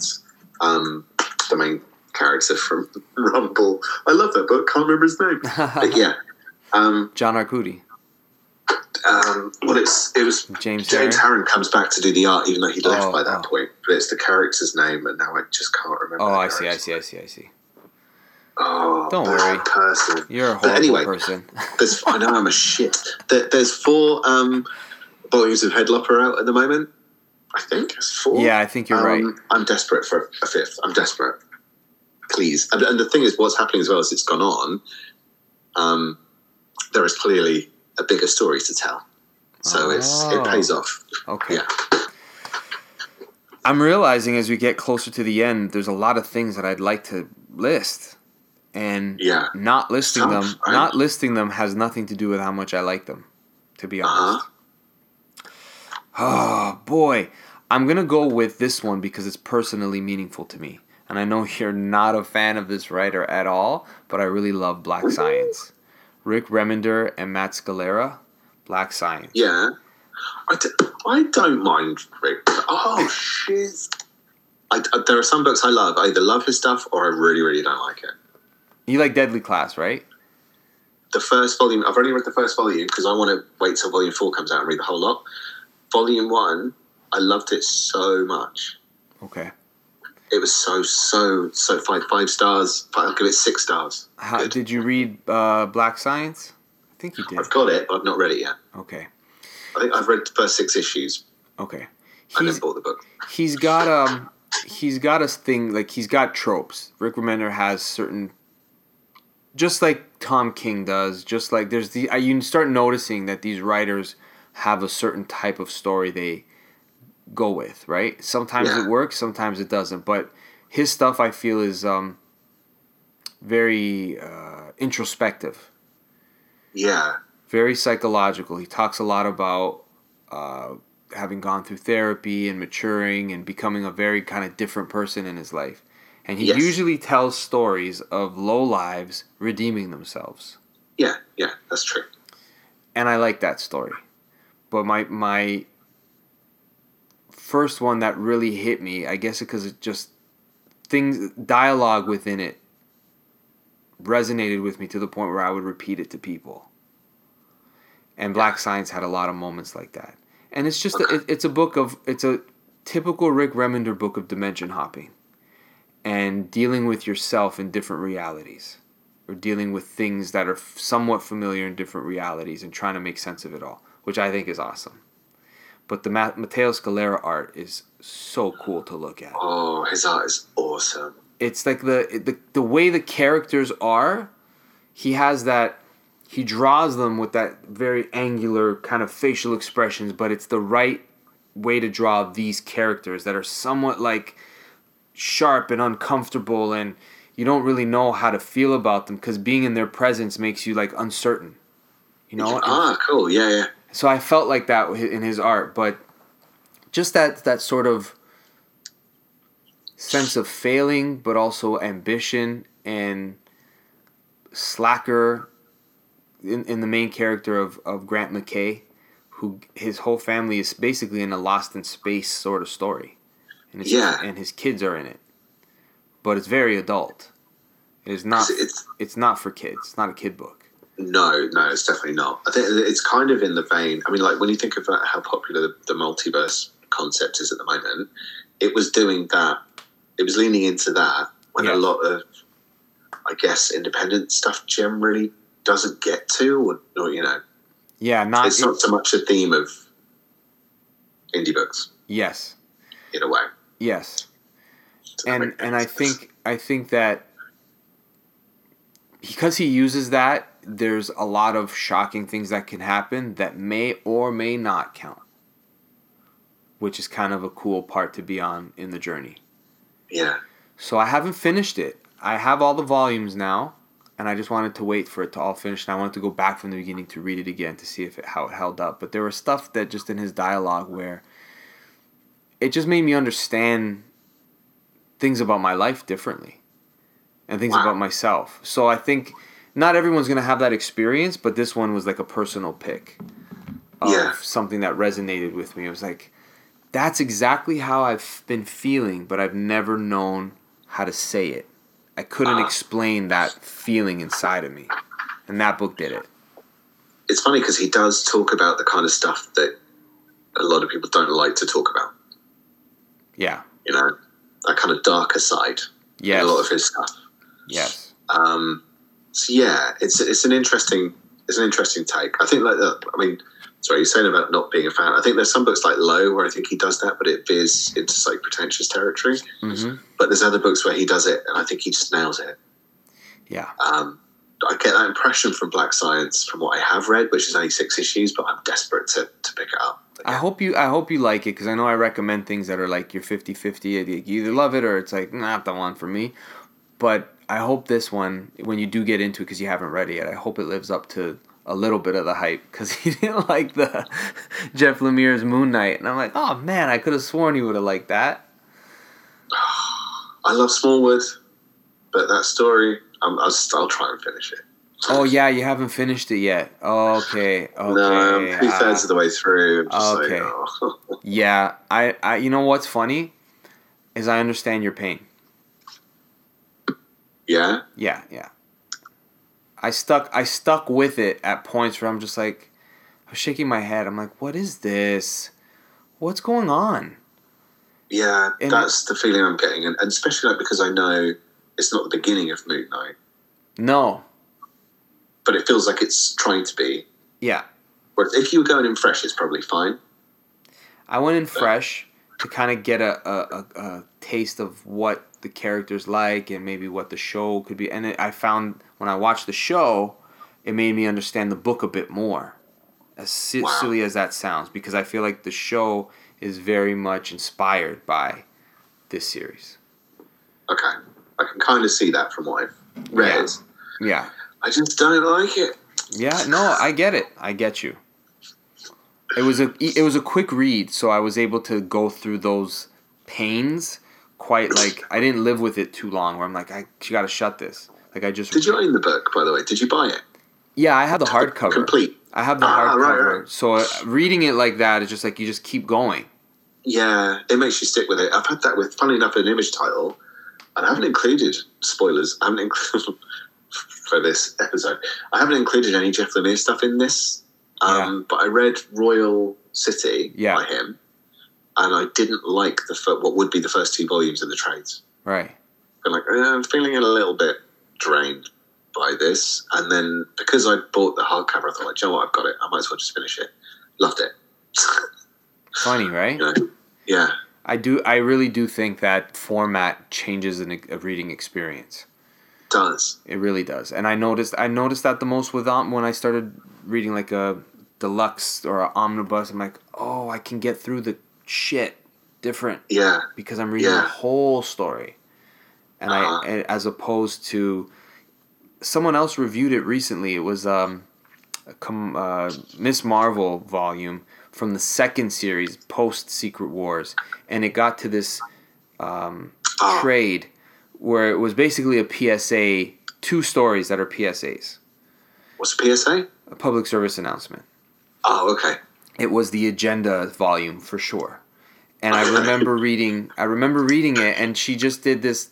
B: um, the main character from Rumble. I love that book. Can't remember his name. But yeah. Um,
A: John Arcudi,
B: um, well, it's it was
A: James,
B: James.
A: Harren
B: comes back to do the art, even though he left
A: Oh,
B: by that
A: oh.
B: point. But it's the character's name, and now I just can't remember.
A: Oh, I see, I see, I see, I see.
B: Oh,
A: Don't worry.
B: person.
A: You're a
B: But
A: horrible
B: anyway,
A: person.
B: There's, I know I'm a shit. There, there's four um, volumes of Headlopper out at the moment. I think it's four.
A: yeah, I think you're right.
B: Um, I'm desperate for a fifth. I'm desperate. Please. And, and the thing is, what's happening as well as it's gone on, um, there is clearly a bigger story to tell. So it's
A: Oh.
B: it pays off.
A: Okay.
B: Yeah.
A: I'm realizing as we get closer to the end, there's a lot of things that I'd like to list, and
B: Yeah.
A: not listing
B: Tough,
A: them,
B: right?
A: not listing them has nothing to do with how much I like them. To be honest.
B: Uh-huh.
A: Oh boy, I'm gonna go with this one because it's personally meaningful to me, and I know you're not a fan of this writer at all, but I really love Black Science. Rick Remender and Matt Scalera, Black Science.
B: Yeah. I, d- I don't mind Rick. Oh, shit. I, I- there are some books I love. I either love his stuff or I really, really don't like it.
A: You like Deadly Class, right?
B: the first volume. I've only read the first volume because I want to wait till volume four comes out and read the whole lot. Volume one, I loved it so much.
A: Okay.
B: It was so so so five five stars. I'll give it six stars.
A: How,
B: Good.
A: did you read uh, Black Science? I think you did.
B: I've got it, but I've not read it yet.
A: Okay.
B: I think I've read the first six issues
A: Okay.
B: and
A: He's
B: then bought the book.
A: he's got um he's got a thing like he's got tropes. Rick Remender has certain just like Tom King does, just like there's the you start noticing that these writers have a certain type of story they go with, right? Sometimes
B: Yeah.
A: it works, sometimes it doesn't, but his stuff I feel is um very uh, introspective
B: Yeah,
A: very psychological. He talks a lot about uh, having gone through therapy and maturing and becoming a very kind of different person in his life. And he
B: Yes.
A: usually tells stories of low lives redeeming themselves.
B: yeah, yeah. That's true.
A: And I like that story. But my my first one that really hit me, I guess because it just things dialogue within it resonated with me to the point where I would repeat it to people. And Black Science had a lot of moments like that. And it's just a, it, it's a book of it's a typical Rick Remender book of dimension hopping and dealing with yourself in different realities or dealing with things that are somewhat familiar in different realities and trying to make sense of it all, which I think is awesome. But the Ma- Matteo Scalera art is so cool to look at.
B: Oh, his art is awesome.
A: It's like the the the way the characters are. He has that. He draws them with that very angular kind of facial expressions, but it's the right way to draw these characters that are somewhat like sharp and uncomfortable, and you don't really know how to feel about them because being in their presence makes you like uncertain. You know, And-
B: ah, cool. Yeah, yeah.
A: so I felt like that in his art, but just that that sort of sense of failing, but also ambition and slacker in, in the main character of, of Grant McKay, who his whole family is basically in a lost in space sort of story, and his,
B: Yeah.
A: and his kids are in it, but it's very adult. It is not.
B: It's- it's-
A: it's not for kids. It's not a kid book.
B: No, no, it's definitely not. I think it's kind of in the vein. I mean, like when you think about uh, how popular the, the multiverse concept is at the moment, it was doing that. It was leaning into that when
A: Yeah.
B: a lot of, I guess, independent stuff generally doesn't get to, or, or you know,
A: Yeah, not.
B: it's not so much a theme of indie books
A: yes.
B: in a way.
A: Yes. And and I think I think that because he uses that, there's a lot of shocking things that can happen that may or may not count, which is kind of a cool part to be on in the journey.
B: yeah,
A: So I haven't finished it. I have all the volumes now, and I just wanted to wait for it to all finish. And I wanted to go back from the beginning to read it again to see if it how it held up. But there was stuff that just in his dialogue where it just made me understand things about my life differently, and things
B: Wow.
A: about myself. So I think not everyone's gonna have that experience, but this one was like a personal pick of
B: Yeah.
A: something that resonated with me. It was like that's exactly how I've been feeling, but I've never known how to say it. I couldn't
B: Ah.
A: explain that feeling inside of me. And that book did it.
B: it's funny because he does talk about the kind of stuff that a lot of people don't like to talk about.
A: Yeah.
B: You know, that kind of darker side Yeah. a lot of his stuff.
A: Yes.
B: Um, so yeah, it's it's an interesting it's an interesting take. I think like the, I mean, sorry, you're saying about not being a fan. I think there's some books like Low where I think he does that, but it veers into like pretentious territory.
A: hmm
B: But there's other books where he does it, and I think he just nails it.
A: Yeah.
B: Um, I get that impression from Black Science from what I have read, which is only six issues, but I'm desperate to, to pick it up. But
A: I hope you I hope you like it because I know I recommend things that are like you're 50-50. You either love it or it's like not the one for me. But I hope this one, when you do get into it because you haven't read it yet, I hope it lives up to a little bit of the hype because he didn't like the Jeff Lemire's Moon Knight, and I'm like, oh man, I could have sworn he would have liked that.
B: I love Smallwood, but that story, I'm, I'll, I'll try and finish it.
A: Oh yeah, you haven't finished it yet. Okay, okay.
B: no, I'm two thirds
A: ah.
B: of the way through. I'm just
A: Okay.
B: like, oh.
A: Yeah, I, I, you know what's funny, is I understand your pain.
B: yeah,
A: Yeah, yeah. I stuck, I stuck with it at points where I'm just like, I was shaking my head. I'm like, what is this? What's going on?
B: Yeah,
A: And-
B: that's the feeling I'm getting, and, and especially like because I know it's not the beginning of Moon Knight,
A: No.
B: But it feels like it's trying to be.
A: Yeah.
B: Whereas if you were going in fresh, it's probably fine.
A: I went in fresh to kind of get a, a, a, a taste of what the characters like and maybe what the show could be. And it, I found when I watched the show, it made me understand the book a bit more. As
B: Wow.
A: silly as that sounds, because I feel like the show is very much inspired by this series.
B: Okay, I can kind of see that from what I've read.
A: Yeah. Yeah.
B: I just don't like it.
A: Yeah, no, I get it. I get you. It was a it was a quick read, so I was able to go through those pains quite like I didn't live with it too long. Where I'm like, I you got to shut this. Like I just
B: Did you own the book, by the way? Did you buy it?
A: yeah, I have the hardcover.
B: Complete.
A: I have the
B: Ah, right,
A: hardcover.
B: right.
A: So uh, reading it like that is just like you just keep going.
B: Yeah, it makes you stick with it. I've had that with, funny enough, an image title, and I haven't included spoilers. I haven't included for this episode. I haven't included any Jeff Lemire stuff in this. Um, But I read Royal City
A: Yeah.
B: by him, and I didn't like the fir- what would be the first two volumes of the trades.
A: Right.
B: I'm like, eh, I'm feeling a little bit drained by this. And then because I bought the hardcover, I thought, like, "Do you know what? I've got it. I might as well just finish it. Loved it.
A: Funny, right?
B: you know? Yeah.
A: I do. I really do think that format changes an, a reading experience.
B: Does.
A: It really does, and I noticed I noticed that the most with um, when I started reading like a deluxe or a omnibus. I'm like, oh, I can get through the shit different
B: Yeah.
A: because I'm reading
B: Yeah.
A: the whole story, and
B: Uh-huh.
A: I as opposed to someone else reviewed it recently. It was um, com, uh, Miss Marvel volume from the second series post Secret Wars, and it got to this um,
B: Oh,
A: trade where it was basically a PSA, two stories that are PSAs,
B: what's a PSA?
A: a public service announcement.
B: Oh, okay.
A: It was the agenda volume for sure. And I remember reading I remember reading it and she just did this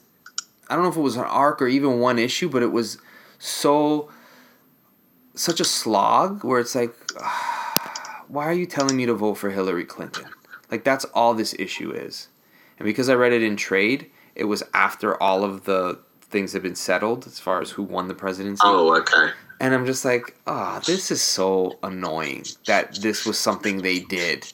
A: I don't know if it was an arc or even one issue, but it was so such a slog where it's like why are you telling me to vote for Hillary Clinton? Like that's all this issue is. And because I read it in trade, it was after all of the things had been settled as far as who won the presidency.
B: Oh, okay.
A: And I'm just like, ah, this is so annoying that this was something they did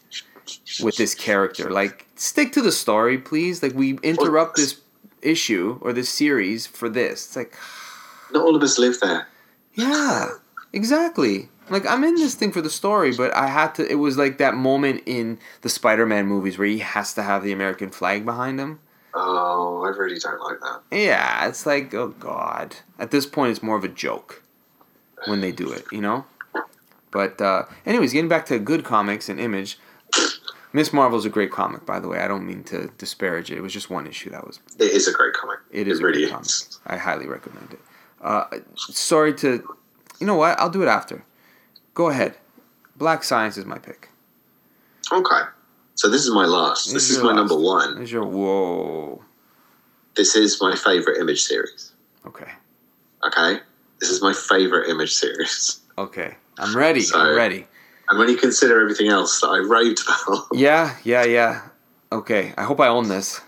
A: with this character. Like, stick to the story, please. Like, we interrupt this issue or this series for this. It's like,
B: Not all of us live there.
A: yeah, exactly. Like, I'm in this thing for the story, but I had to. It was like that moment in the Spider Man movies where he has to have the American flag behind him.
B: Oh, I really don't like that.
A: Yeah, it's like, oh god. At this point, it's more of a joke when they do it, you know. But uh, anyways, getting back to good comics and Image, Miss Marvel's a great comic, by the way. I don't mean to disparage it. It was just one issue that was.
B: It is a great comic.
A: It is
B: It
A: a
B: really
A: great
B: is.
A: comic. I highly recommend it. Uh, sorry to, you know what? I'll do it after. Go ahead. Black Science is my pick.
B: Okay. So this is my last. This
A: This is
B: is my
A: last.
B: number one.
A: There's your whoa.
B: This is my favorite image series.
A: Okay.
B: Okay. This is my favorite image series.
A: Okay. I'm ready. I'm ready.
B: And when you consider everything else that I raved about,
A: Yeah, yeah, yeah. Okay. I hope I own this.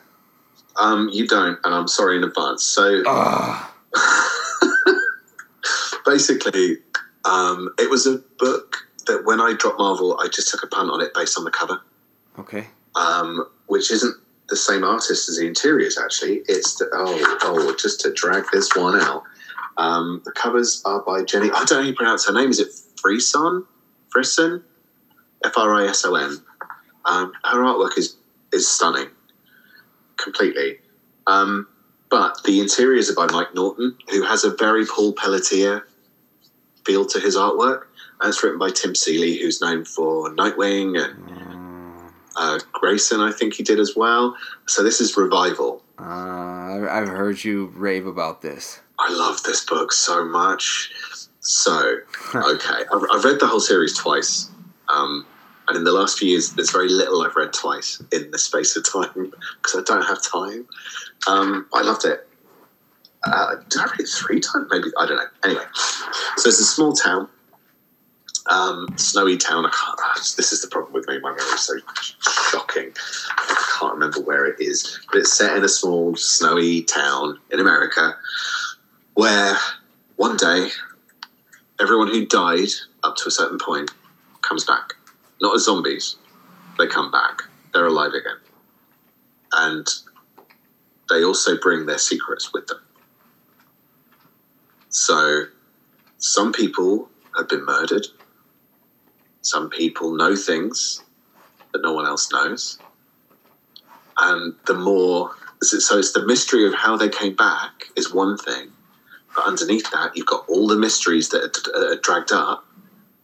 B: um, you don't, and I'm sorry in advance. So
A: Ah.
B: basically, um, it was a book that when I dropped Marvel, I just took a punt on it based on the cover,
A: Okay.
B: um, which isn't the same artist as the interiors. Actually, it's the, oh oh just to drag this one out. Um, the covers are by Jenny. I don't know how you pronounce her name. Is it Frison? Frison? F R I S O N. Um, her artwork is is stunning, completely. Um, but the interiors are by Mike Norton, who has a very Paul Pelletier feel to his artwork. And it's written by Tim Seeley, who's known for Nightwing and uh, Grayson, I think he did as well. So this is Revival.
A: uh, I've heard you rave about this.
B: I love this book so much. So, okay, I've, I've read the whole series twice. Um, and in the last few years, there's very little I've read twice in the space of time because I don't have time. Um, I loved it. Uh, did I read it three times? Maybe I don't know. Anyway, so it's a small town, Um, Snowy Town. Ah, This is the problem with me. My memory is so shocking. I can't remember where it is, but it's set in a small snowy town in America, where one day everyone who died up to a certain point comes back. Not as zombies. They come back. They're alive again, and they also bring their secrets with them. So, some people have been murdered. Some people know things that no one else knows. And the more, so it's the mystery of how they came back is one thing. But underneath that, you've got all the mysteries that are, dragged up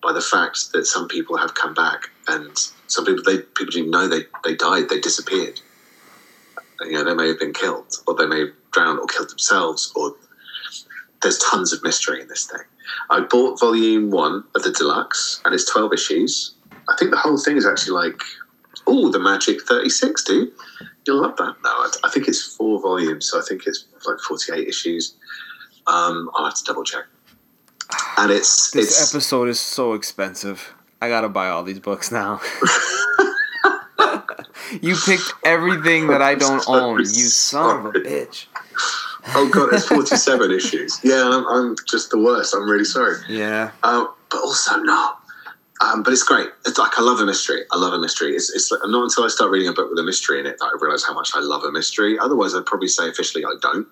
B: by the fact that some people have come back and some people, they, people didn't know they, they died, they disappeared. You know, they may have been killed, or they may have drowned or killed themselves, or there's tons of mystery in this thing. I bought volume one of the deluxe, and it's 12 issues. I think the whole thing is actually like, oh, the magic 36, dude. You'll love that. No, I, I think it's four volumes, so I think it's like 48 issues. Um, I'll have to double check. And it's
A: This
B: it's
A: episode is so expensive. I gotta buy all these books now. you picked everything that I don't own. You son of a bitch.
B: Oh god, it's 47 issues. Yeah, I'm, I'm just the worst. I'm really sorry.
A: Yeah.
B: um, but also not. Um, but it's great. It's like I love a mystery. I love a mystery. It's, it's like, not until I start reading a book with a mystery in it that I realize how much I love a mystery. Otherwise, I'd probably say officially I don't.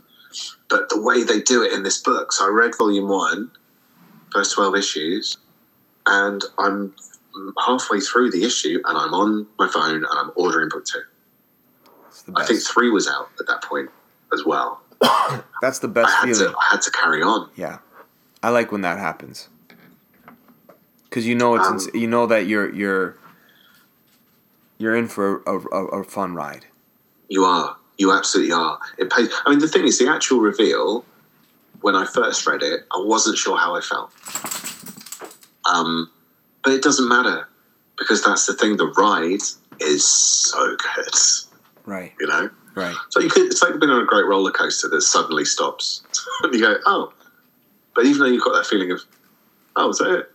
B: But the way they do it in this book, so I read volume one, first twelve issues, and I'm halfway through the issue, and I'm on my phone and I'm ordering book two. I think three was out at that point as well.
A: That's the best
B: I
A: feeling.
B: to, I had to carry on.
A: Yeah, I like when that happens. Cause you know it's
B: Um,
A: ins- you know that you're you're you're in for a, a, a fun ride.
B: You are. You absolutely are. It pays. I mean, the thing is, the actual reveal. When I first read it, I wasn't sure how I felt. Um, but it doesn't matter because that's the thing. The ride is so good.
A: Right.
B: You know,
A: Right.
B: so you could. It's like being on a great roller coaster that suddenly stops, and you go, "Oh!" But even though you've got that feeling of, "Oh, is that it?"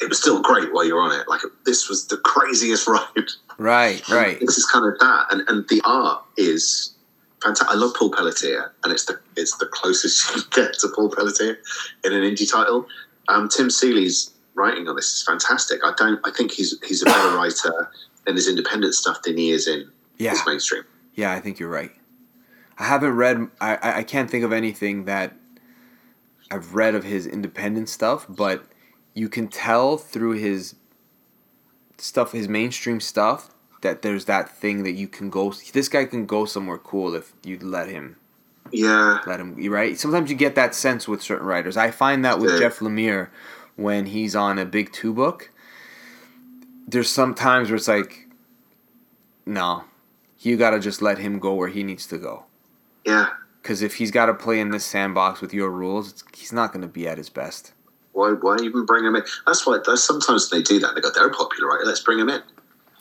B: It was still great while you're on it. Like this was the craziest ride.
A: Right. Right.
B: This is kind of that, and and the art is fantastic. I love Paul Pelletier, and it's the it's the closest you get to Paul Pelletier in an indie title. Um, Tim Seeley's writing on this is fantastic. I don't. I think he's he's a better writer in his independent stuff than he is in
A: Yeah.
B: his mainstream.
A: Yeah, I think you're right. I haven't read. I, I can't think of anything that I've read of his independent stuff, but you can tell through his stuff, his mainstream stuff, that there's that thing that you can go. This guy can go somewhere cool if you let him.
B: Yeah,
A: Let him. Right. Sometimes you get that sense with certain writers. I find that with
B: Yeah.
A: Jeff Lemire when he's on a big two book. There's some times where it's like, no, you gotta just let him go where he needs to go.
B: yeah.
A: Because if he's got to play in this sandbox with your rules, it's, he's not going to be at his best.
B: Why why even bring him in? That's why. That's, sometimes they do that. They go, they're popular writer. Let's bring him in.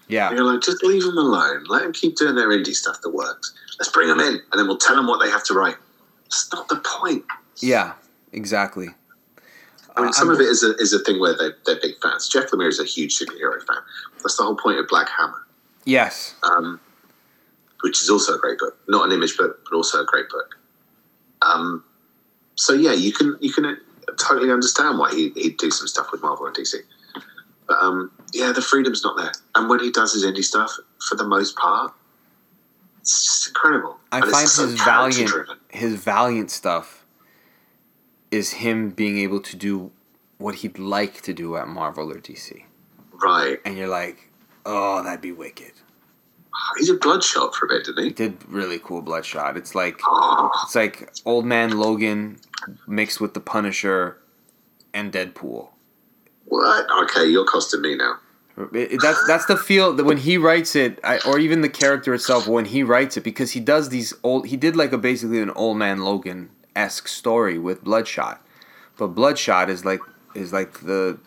A: Yeah,
B: And you're like, just leave them alone. Let them keep doing their indie stuff that works. Let's bring them in, and then we'll tell them what they have to write. It's not the point.
A: yeah, exactly.
B: I mean,
A: Uh,
B: some
A: I'm-
B: of it is a, is a thing where they, they're big fans. Jeff Lemire is a huge superhero fan. That's the whole point of Black Hammer,
A: Yes,
B: um, which is also a great book. Not an image book, but also a great book. Um, so yeah, you can you can totally understand why he, he'd do some stuff with Marvel and DC. But um, yeah, the freedom's not there. And when he does his indie stuff, for the most part, it's just incredible.
A: I
B: And
A: find his valiant, his valiant stuff is him being able to do what he'd like to do at Marvel or DC,
B: Right.
A: and you're like, oh, that'd be wicked.
B: He did Bloodshot for a bit, didn't
A: He
B: he?
A: did really cool Bloodshot. It's like
B: Oh,
A: it's like Old Man Logan mixed with the Punisher and Deadpool.
B: what? Okay, you're costing me now.
A: It- it- that's that's the feel that when he writes it, I, or even the character itself when he writes it, because he does these old. He did like a basically an old man Logan esque story with Bloodshot, but Bloodshot is like is like the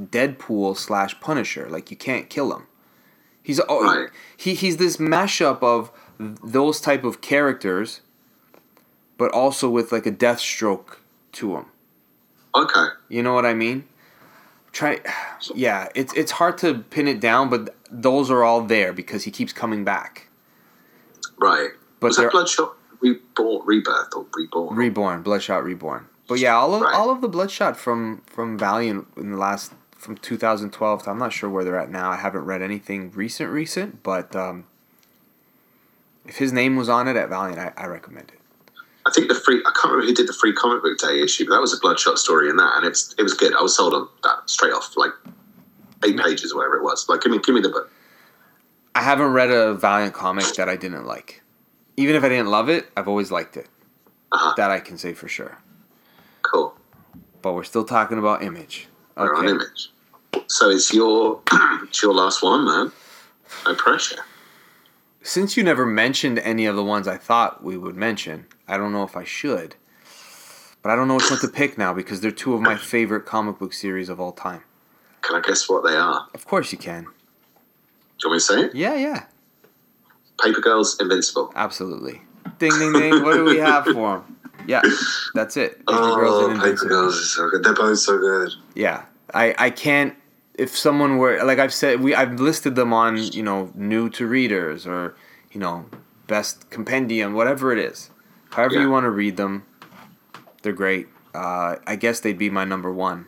A: Deadpool slash Punisher. Like you can't kill him. He's oh,
B: Right.
A: he he's this mashup of those type of characters, but also with like a Deathstroke to him.
B: Okay.
A: You know what I mean? try. Yeah, it's it's hard to pin it down, but those are all there because he keeps coming back.
B: Right.
A: But
B: Was that Bloodshot Reborn, Rebirth or Reborn?
A: reborn, Bloodshot Reborn. But yeah, all of
B: Right.
A: all of the Bloodshot from from Valiant in the last from 2012. to- I'm not sure where they're at now. I haven't read anything recent, recent. But um, if his name was on it at Valiant, I, I recommend it.
B: I think the free. I can't remember who did the free comic book day issue, but that was a Bloodshot story in that, and it's it was good. I was sold on that straight off, like eight pages, or whatever it was. Like, give me give me the book.
A: I haven't read a Valiant comic that I didn't like. Even if I didn't love it, I've always liked it.
B: Uh-huh.
A: That I can say for sure.
B: Cool.
A: But we're still talking about Image.
B: We're on image. So it's your it's your last one, man. No pressure.
A: Since you never mentioned any of the ones I thought we would mention, I don't know if I should. But I don't know which one to pick now because they're two of my favorite comic book series of all time.
B: Can I guess what they are?
A: Of course you can.
B: Do you want me to say it?
A: Yeah, yeah.
B: Paper Girls, Invincible.
A: Absolutely. Ding, ding, ding. what do we have for them? Yeah, that's it. Paper Girls and
B: Oh, Paper Girls is so good. They're both so good.
A: Yeah, I I can't. If someone were like I've said, we I've listed them on you know new to readers or you know best compendium, whatever it is. However
B: Yeah.
A: you want to read them, they're great. Uh, I guess they'd be my number one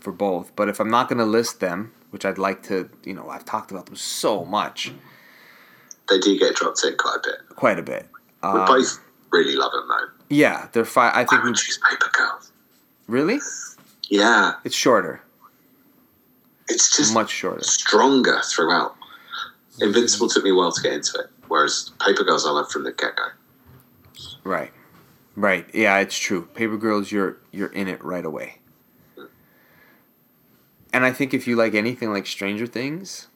A: for both. But if I'm not gonna list them, which I'd like to, you know, I've talked about them so much,
B: They do get dropped in quite a bit.
A: quite a bit.
B: We
A: Um,
B: both really love them though.
A: yeah, they're fine. I
B: I
A: think we
B: would choose Paper Girls.
A: really.
B: Yeah,
A: It's shorter,
B: it's just
A: much shorter.
B: stronger throughout. Mm-hmm. Invincible took me a while to get into it, whereas Paper Girls I love from the get go.
A: Right. Right. Yeah, it's true. Paper Girls you're you're in it right away. And I think if you like anything like Stranger Things,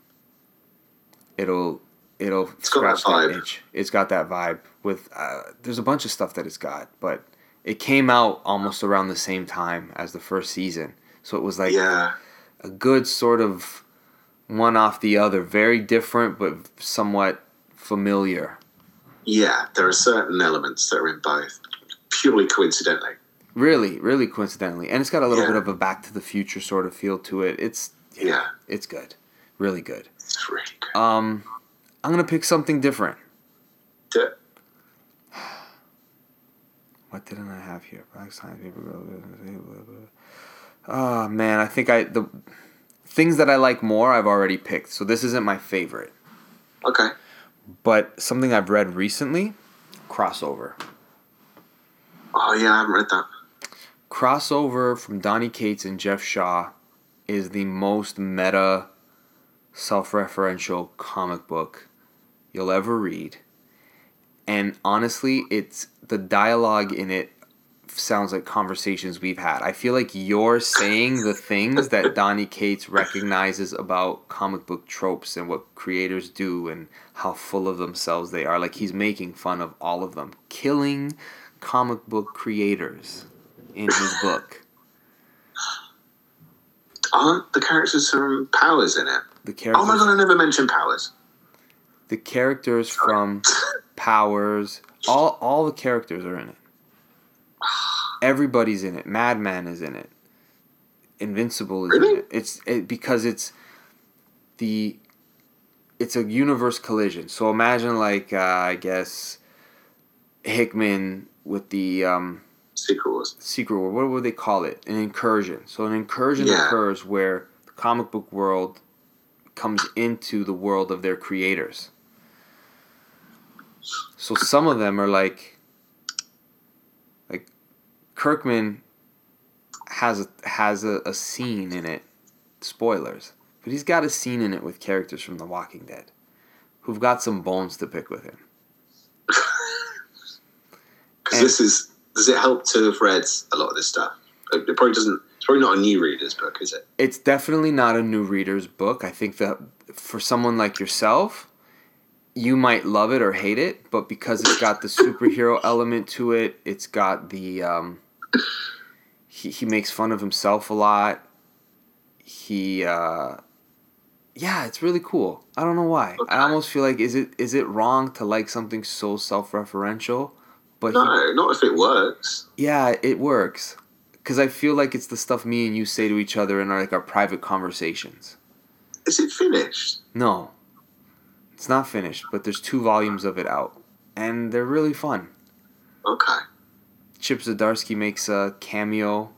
A: it'll it'll
B: It's got that
A: scratch that,
B: vibe.
A: itch. It's got that vibe with uh, there's a bunch of stuff that it's got, but it came out almost around the same time as the first season. So it was like
B: yeah,
A: a good sort of one off the other, very different but somewhat familiar.
B: yeah. There are certain elements that are in both purely coincidentally.
A: Really, really coincidentally, and it's got a little
B: Yeah.
A: bit of a Back to the Future sort of feel to it. It's yeah,
B: Yeah.
A: it's good, really good.
B: It's really good.
A: Um, I'm gonna pick something different. What didn't I have here? Black Science Paper Girl. Oh ah, man, I think I the things that I like more I've already picked. So this isn't my favorite,
B: okay.
A: but something I've read recently, crossover.
B: Oh yeah, I haven't read that.
A: Crossover from Donny Cates and Geoff Shaw is the most meta, self referential comic book you'll ever read. And honestly, it's the dialogue in it sounds like conversations we've had. I feel like you're saying the things that Donny Cates recognizes about comic book tropes and what creators do and how full of themselves they are. Like he's making fun of all of them, killing comic book creators in his book.
B: Aren't the characters from Powers in it?
A: The
B: Oh
A: characters,
B: my god, I never mentioned Powers.
A: The characters from Powers, all all the characters are in it. Everybody's in it. Madman is in it. Invincible is in it. It's it, because it's the it's a universe collision. So imagine like uh, I guess Hickman with the um,
B: Secret Wars.
A: secret world. What would they call it? An incursion. So an incursion
B: Yeah.
A: occurs where the comic book world comes into the world of their creators. So some of them are like like Kirkman has a, has a, a scene in it. Spoilers. But he's got a scene in it with characters from The Walking Dead who've got some bones to pick with him.
B: Because this is. Does it help to have read a lot of this stuff? It probably doesn't. It's probably not a new reader's book, is it?
A: it's definitely not a new reader's book. I think that for someone like yourself, you might love it or hate it, but because it's got the superhero element to it, it's got the um, he he makes fun of himself a lot. He uh, yeah, it's really cool. I don't know why.
B: Okay.
A: I almost feel like is it is it wrong to like something so self-referential? But he,
B: No, not if it works.
A: yeah, it works because I feel like it's the stuff me and you say to each other in our like our private conversations.
B: Is it finished?
A: No, it's not finished, but there's two volumes of it out, and they're really fun.
B: Okay.
A: Chip Zdarsky makes a cameo,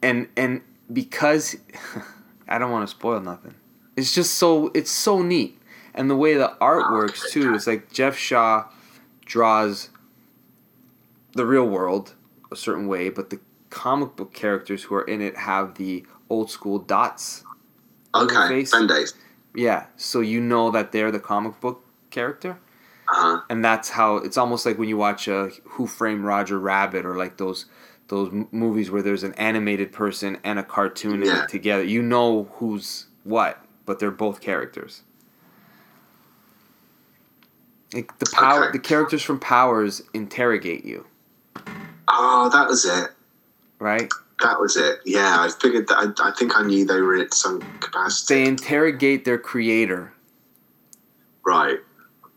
A: and and because I don't want to spoil nothing, it's just so it's so neat, and the way the art oh, works too. It's like Geoff Shaw draws the real world a certain way, but the comic book characters who are in it have the old school dots.
B: Okay.
A: face. Yeah, so you know that they're the comic book character,
B: Uh-huh.
A: and that's how it's almost like when you watch uh, Who Framed Roger Rabbit or like those those movies where there's an animated person and a cartoon
B: Yeah.
A: together. You know who's what, but they're both characters. Like the power,
B: Okay.
A: the characters from Powers interrogate you,
B: Oh, that was it.
A: right?
B: That was it. Yeah, I figured that. I, I think I knew they were in some capacity.
A: They interrogate their creator,
B: Right.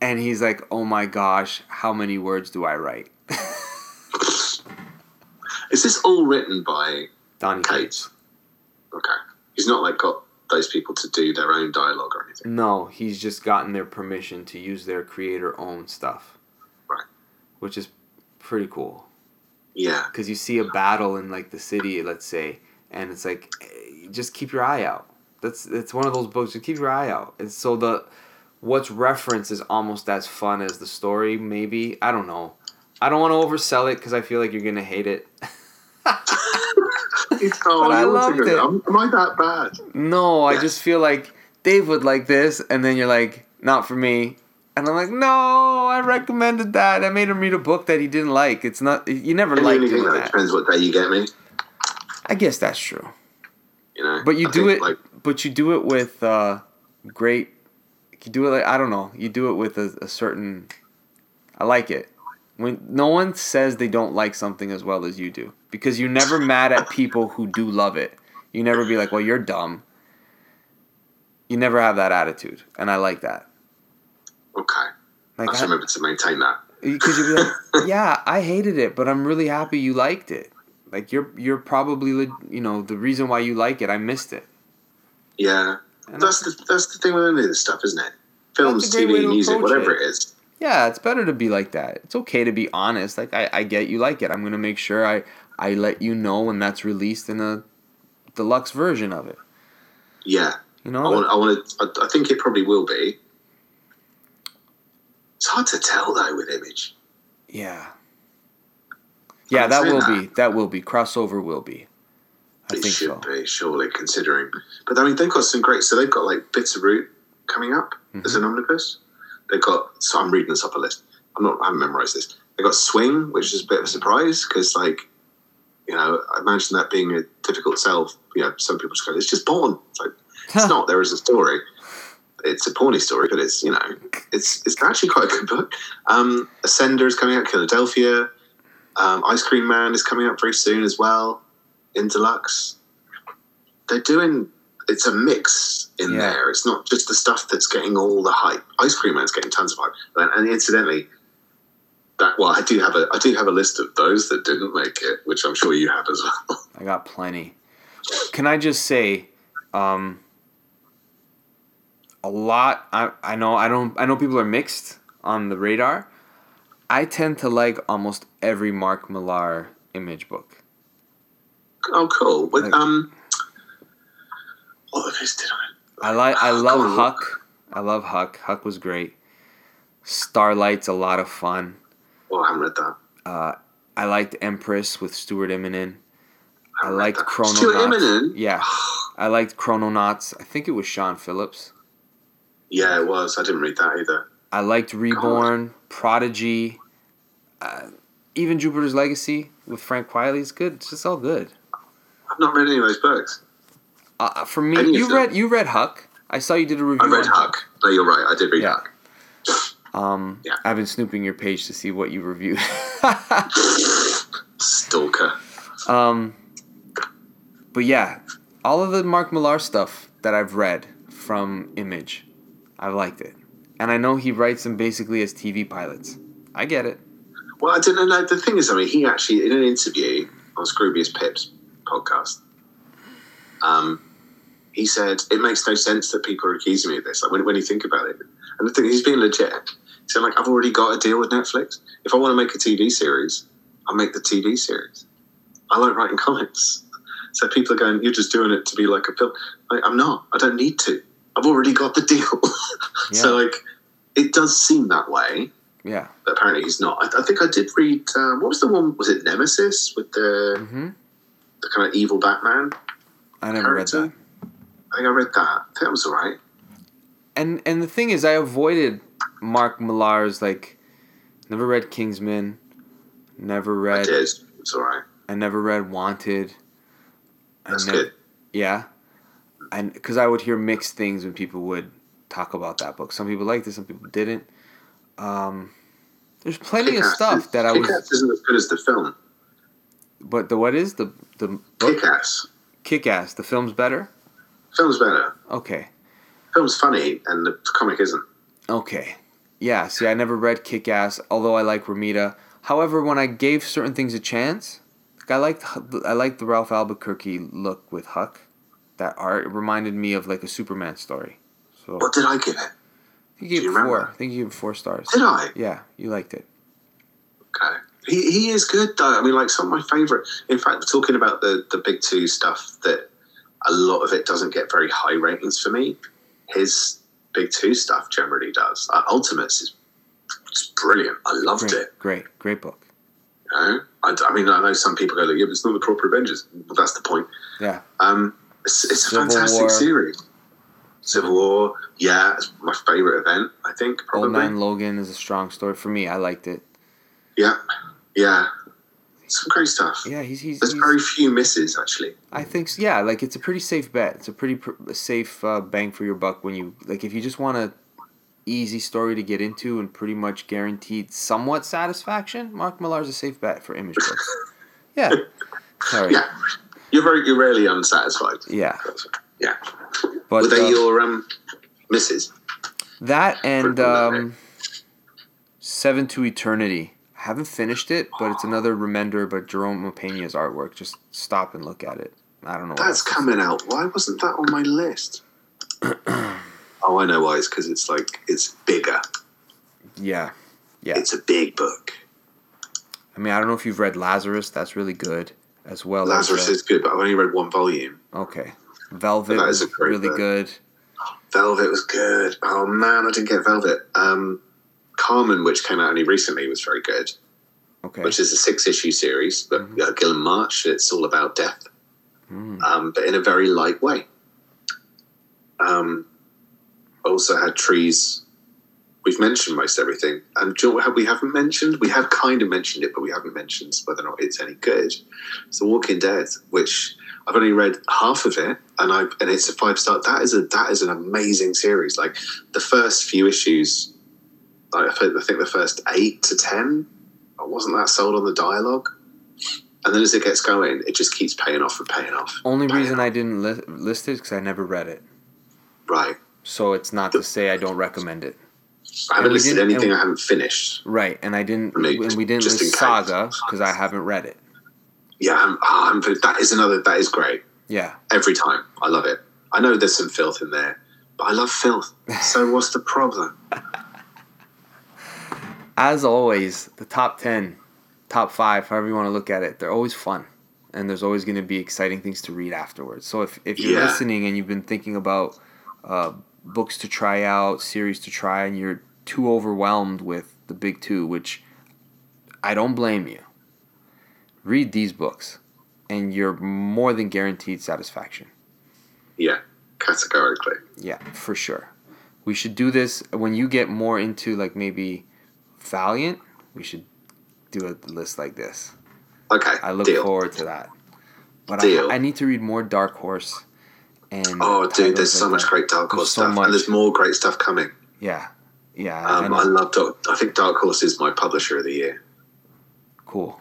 A: and he's like, "Oh my gosh, how many words do I write?"
B: Is this all written by
A: Donny
B: Kate?
A: Cates.
B: Okay. He's not like got those people to do their own dialogue or anything.
A: No, he's just gotten their permission to use their creator owned stuff.
B: Right.
A: Which is pretty cool.
B: Yeah.
A: Because you see a battle in like the city, let's say, and it's like, eh, just keep your eye out. That's it's one of those books. Just keep your eye out. And so the what's referenced is almost as fun as the story. Maybe I don't know. I don't want to oversell it because I feel like you're gonna hate it. I loved it.
B: Am, am I that bad?
A: No, I just feel like Dave would like this, and then you're like, not for me. And I'm like, no, I recommended that. I made him read a book that he didn't like. It's not. You never like
B: Anything
A: doing
B: that
A: that.
B: depends what day you get me.
A: I guess that's true.
B: You know.
A: But you
B: I
A: do
B: think,
A: it.
B: like
A: but you do it with uh, great. You do it like I don't know. You do it with a, a certain. I like it when no one says they don't like something as well as you do because you're never mad at people who do love it. You never be like, well, you're dumb. You never have that attitude, and I like that.
B: Okay.
A: Like
B: I just
A: I-
B: remember to maintain that.
A: because you'd be like, yeah, I hated it, but I'm really happy you liked it. Like you're you're probably you know the reason why you like it. I missed it.
B: Yeah.
A: And
B: That's the that's the thing with any of this stuff, isn't it? Films,
A: That's a great way
B: TV, music, whatever
A: it.
B: it is.
A: yeah, it's better to be like that. It's okay to be honest. Like I, I get you like it. I'm gonna make sure I I let you know when that's released in a deluxe version of it.
B: Yeah.
A: You
B: I
A: know,
B: want. I want to. I, I think it probably will be. It's hard to tell though with image.
A: yeah, yeah, that will
B: that.
A: be that will be crossover will be. I
B: it
A: think
B: should
A: so.
B: be surely considering. But I mean, they've got some great. So they've got like Bitterroot coming up
A: Mm-hmm.
B: as an omnibus. They've got. So I'm reading this off a list. I'm not. I haven't memorized this. They got Swing, which is a bit of a surprise because like, you know, I imagine that being a difficult sell. You know, some people just go, "It's just porn." It's like it's not. There is a story. It's a porny story, but it's you know, it's it's actually quite a good book. Um, Ascender is coming out. Philadelphia. Um, Ice Cream Man is coming out very soon as well in deluxe. They're doing it's a mix in
A: Yeah.
B: there. It's not just the stuff that's getting all the hype. Ice Cream Man's getting tons of hype, and, and incidentally, that well, I do have a I do have a list of those that didn't make it, which I'm sure you have as well.
A: I got plenty. Can I just say, um, a lot. I I know I don't I know people are mixed on the radar. I tend to like almost every Mark Millar image book.
B: oh, cool. With
A: Like-
B: um, what of his did I?
A: I like I love. Huck. I love Huck. Huck was great. Starlight's a lot of fun.
B: Oh, I haven't read that.
A: Uh, I liked Empress with Stuart Immonen. I
B: haven't
A: liked. Chrononauts.
B: Stuart?
A: Yeah, I liked Chrononauts. I think it was Sean Phillips.
B: Yeah, it was. I didn't read that either.
A: I liked Reborn, Prodigy, uh, even Jupiter's Legacy with Frank Quitely. is good. It's just all good.
B: I've not read any of those books.
A: Uh, for me,
B: Any
A: you
B: them?
A: read you read Huck. I saw you did a review.
B: I read
A: on
B: Huck. No, you're right. I did read
A: Yeah.
B: Huck.
A: Um,
B: Yeah.
A: I've been snooping your page to see what you reviewed.
B: Stalker.
A: um, but yeah, all of the Mark Millar stuff that I've read from Image, I've liked it, and I know he writes them basically as TV pilots. I get it.
B: Well, I didn't know. The thing is, I mean, he actually in an interview on Scroobius Pip's podcast, um, he said it makes no sense that people are accusing me of this. Like when, when you think about it, and the thing he's being legit. Said, like, I've already got a deal with Netflix. If I want to make a TV series, I'll make the TV series. I like writing comics. So people are going, you're just doing it to be like a film. Like, I'm not. I don't need to. I've already got the deal.
A: Yeah.
B: so like, it does seem that way.
A: Yeah.
B: But apparently he's not. I, I think I did read. Uh, what was the one? Was it Nemesis with the
A: hmm
B: the kind of evil Batman?
A: I never read that.
B: I think I read that. I think that was alright.
A: And and the thing is, I avoided Mark Millar's like, never read Kingsman, never
B: I
A: read.
B: did. It's alright.
A: I never read Wanted.
B: That's
A: nev-
B: good.
A: Yeah, and because I would hear mixed things when people would talk about that book. Some people liked it, some people didn't. Um, there's plenty of
B: Kick-Ass
A: stuff
B: is-
A: that I was.
B: Kick-Ass isn't as good as the film.
A: But the what is the the book?
B: Kick-Ass.
A: Kick Ass. The film's better.
B: Film's better.
A: Okay.
B: Film's funny, and the comic isn't.
A: Okay. Yeah, see, I never read Kick Ass, although I like Romita. However, when I gave certain things a chance, like I liked I liked the Ralph Albuquerque look with Huck. That art reminded me of like a Superman story. So
B: What did I give it?
A: you gave
B: do
A: it
B: you
A: four.
B: remember?
A: I think you gave it four stars.
B: Did I?
A: Yeah, you liked it.
B: Okay. He, he is good though. I mean, like some of my favorite. In fact, talking about the the big two stuff, that a lot of it doesn't get very high ratings for me. His big two stuff generally does. Uh, Ultimates is it's brilliant. I loved
A: Great,
B: it.
A: great, great book.
B: You know? I, I mean, I know some people go, like, "Yeah, but it's not the proper Avengers." Well, that's the point.
A: Yeah.
B: Um, it's, it's a
A: Civil
B: fantastic
A: War.
B: series. Civil War, yeah, it's my favorite event. I think
A: Old
B: probably.
A: Man Logan is a strong story for me. I liked it.
B: Yeah, yeah, some great stuff.
A: Yeah, he's he's.
B: There's
A: he's
B: very few misses actually.
A: I think s- yeah, like it's a pretty safe bet. It's a pretty pr- safe uh, bang for your buck when you like if you just want a easy story to get into and pretty much guaranteed somewhat satisfaction. Mark Millar's a safe bet for image books. Yeah. Sorry.
B: Yeah, you're very you're rarely unsatisfied.
A: Yeah.
B: Yeah.
A: But
B: Were they
A: uh,
B: your um misses?
A: that and um, Seven to Eternity. I haven't finished it, but it's another Remender, but Jerome Opeña's artwork. Just stop and look at it. I don't know.
B: That's coming out. Why wasn't that on my list? oh, I know why. It's because it's like it's bigger.
A: Yeah. Yeah.
B: It's a big book.
A: I mean, I don't know if you've read Lazarus. That's really good as well.
B: Lazarus
A: as,
B: is good, but I've only read one volume.
A: Okay. Velvet
B: is a
A: really
B: book.
A: good.
B: Velvet was good. Oh man, I didn't get Velvet. Um, Karmen, which came out only recently, was very good.
A: Okay.
B: Which is a six-issue series, but
A: Mhm.
B: uh, Guillem March. It's all about death.
A: Mm.
B: um, but in a very light way. Um, also had trees. We've mentioned most everything, and do you know what we haven't mentioned? We have kind of mentioned it, but we haven't mentioned whether or not it's any good. It's The Walking Dead, which I've only read half of it, and I and it's a five star. That is a that is an amazing series. Like the first few issues, I think I think the first eight to ten, I wasn't that sold on the dialogue. And then as it gets going, it just keeps paying off and paying off.
A: Only
B: Paying
A: reason
B: off.
A: I didn't li- list it because I never read it.
B: Right.
A: So it's not to say I don't recommend it.
B: I haven't
A: we
B: listed anything
A: and-
B: I haven't finished.
A: Right, and I didn't, and we didn't
B: just
A: list. Saga because I haven't read it.
B: Yeah, I'm, oh, I'm, that is another. That is great.
A: Yeah,
B: Every time, I love it. I know there's some filth in there, but I love filth. So what's the problem?
A: as always, the top ten, top five, however you want to look at it, they're always fun, and there's always going to be exciting things to read afterwards. So if if you're
B: Yeah.
A: listening and you've been thinking about uh, books to try out, series to try, and you're too overwhelmed with the big two, which I don't blame you. Read these books, and you're more than guaranteed satisfaction.
B: Yeah, categorically.
A: Yeah, for sure. We should do this when you get more into like maybe Valiant. We should do a list like this.
B: Okay,
A: I look
B: deal.
A: forward to that. But
B: Deal.
A: I, I need to read more Dark Horse. And
B: Oh, dude, there's so
A: like
B: much
A: that.
B: great Dark Horse
A: so
B: stuff,
A: much.
B: and there's more great stuff coming.
A: Yeah, yeah. I
B: Um. I love. Dark, I think Dark Horse is my publisher of the year.
A: cool.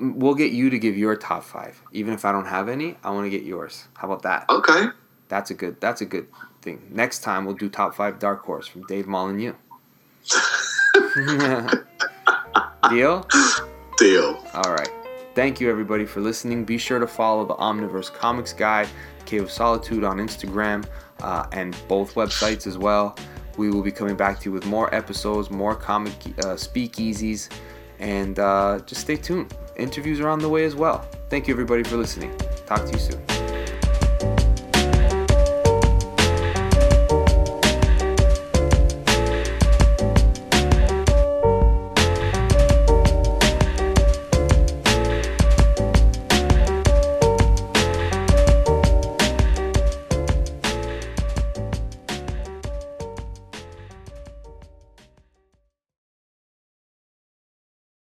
A: We'll get you to give your top five, even if I don't have any. I want to get yours. How about that?
B: Okay,
A: That's a good. That's a good thing. Next time we'll do top five Dark Horse from Dave Molyneux. Deal?
B: Deal.
A: All right. Thank you, everybody, for listening. Be sure to follow the Omniverse Comics Guide, Cave of Solitude on Instagram, uh, and both websites as well. We will be coming back to you with more episodes, more comic uh, speakeasies, and uh, just stay tuned. Interviews are on the way as well. Thank you, everybody, for listening. Talk to you soon.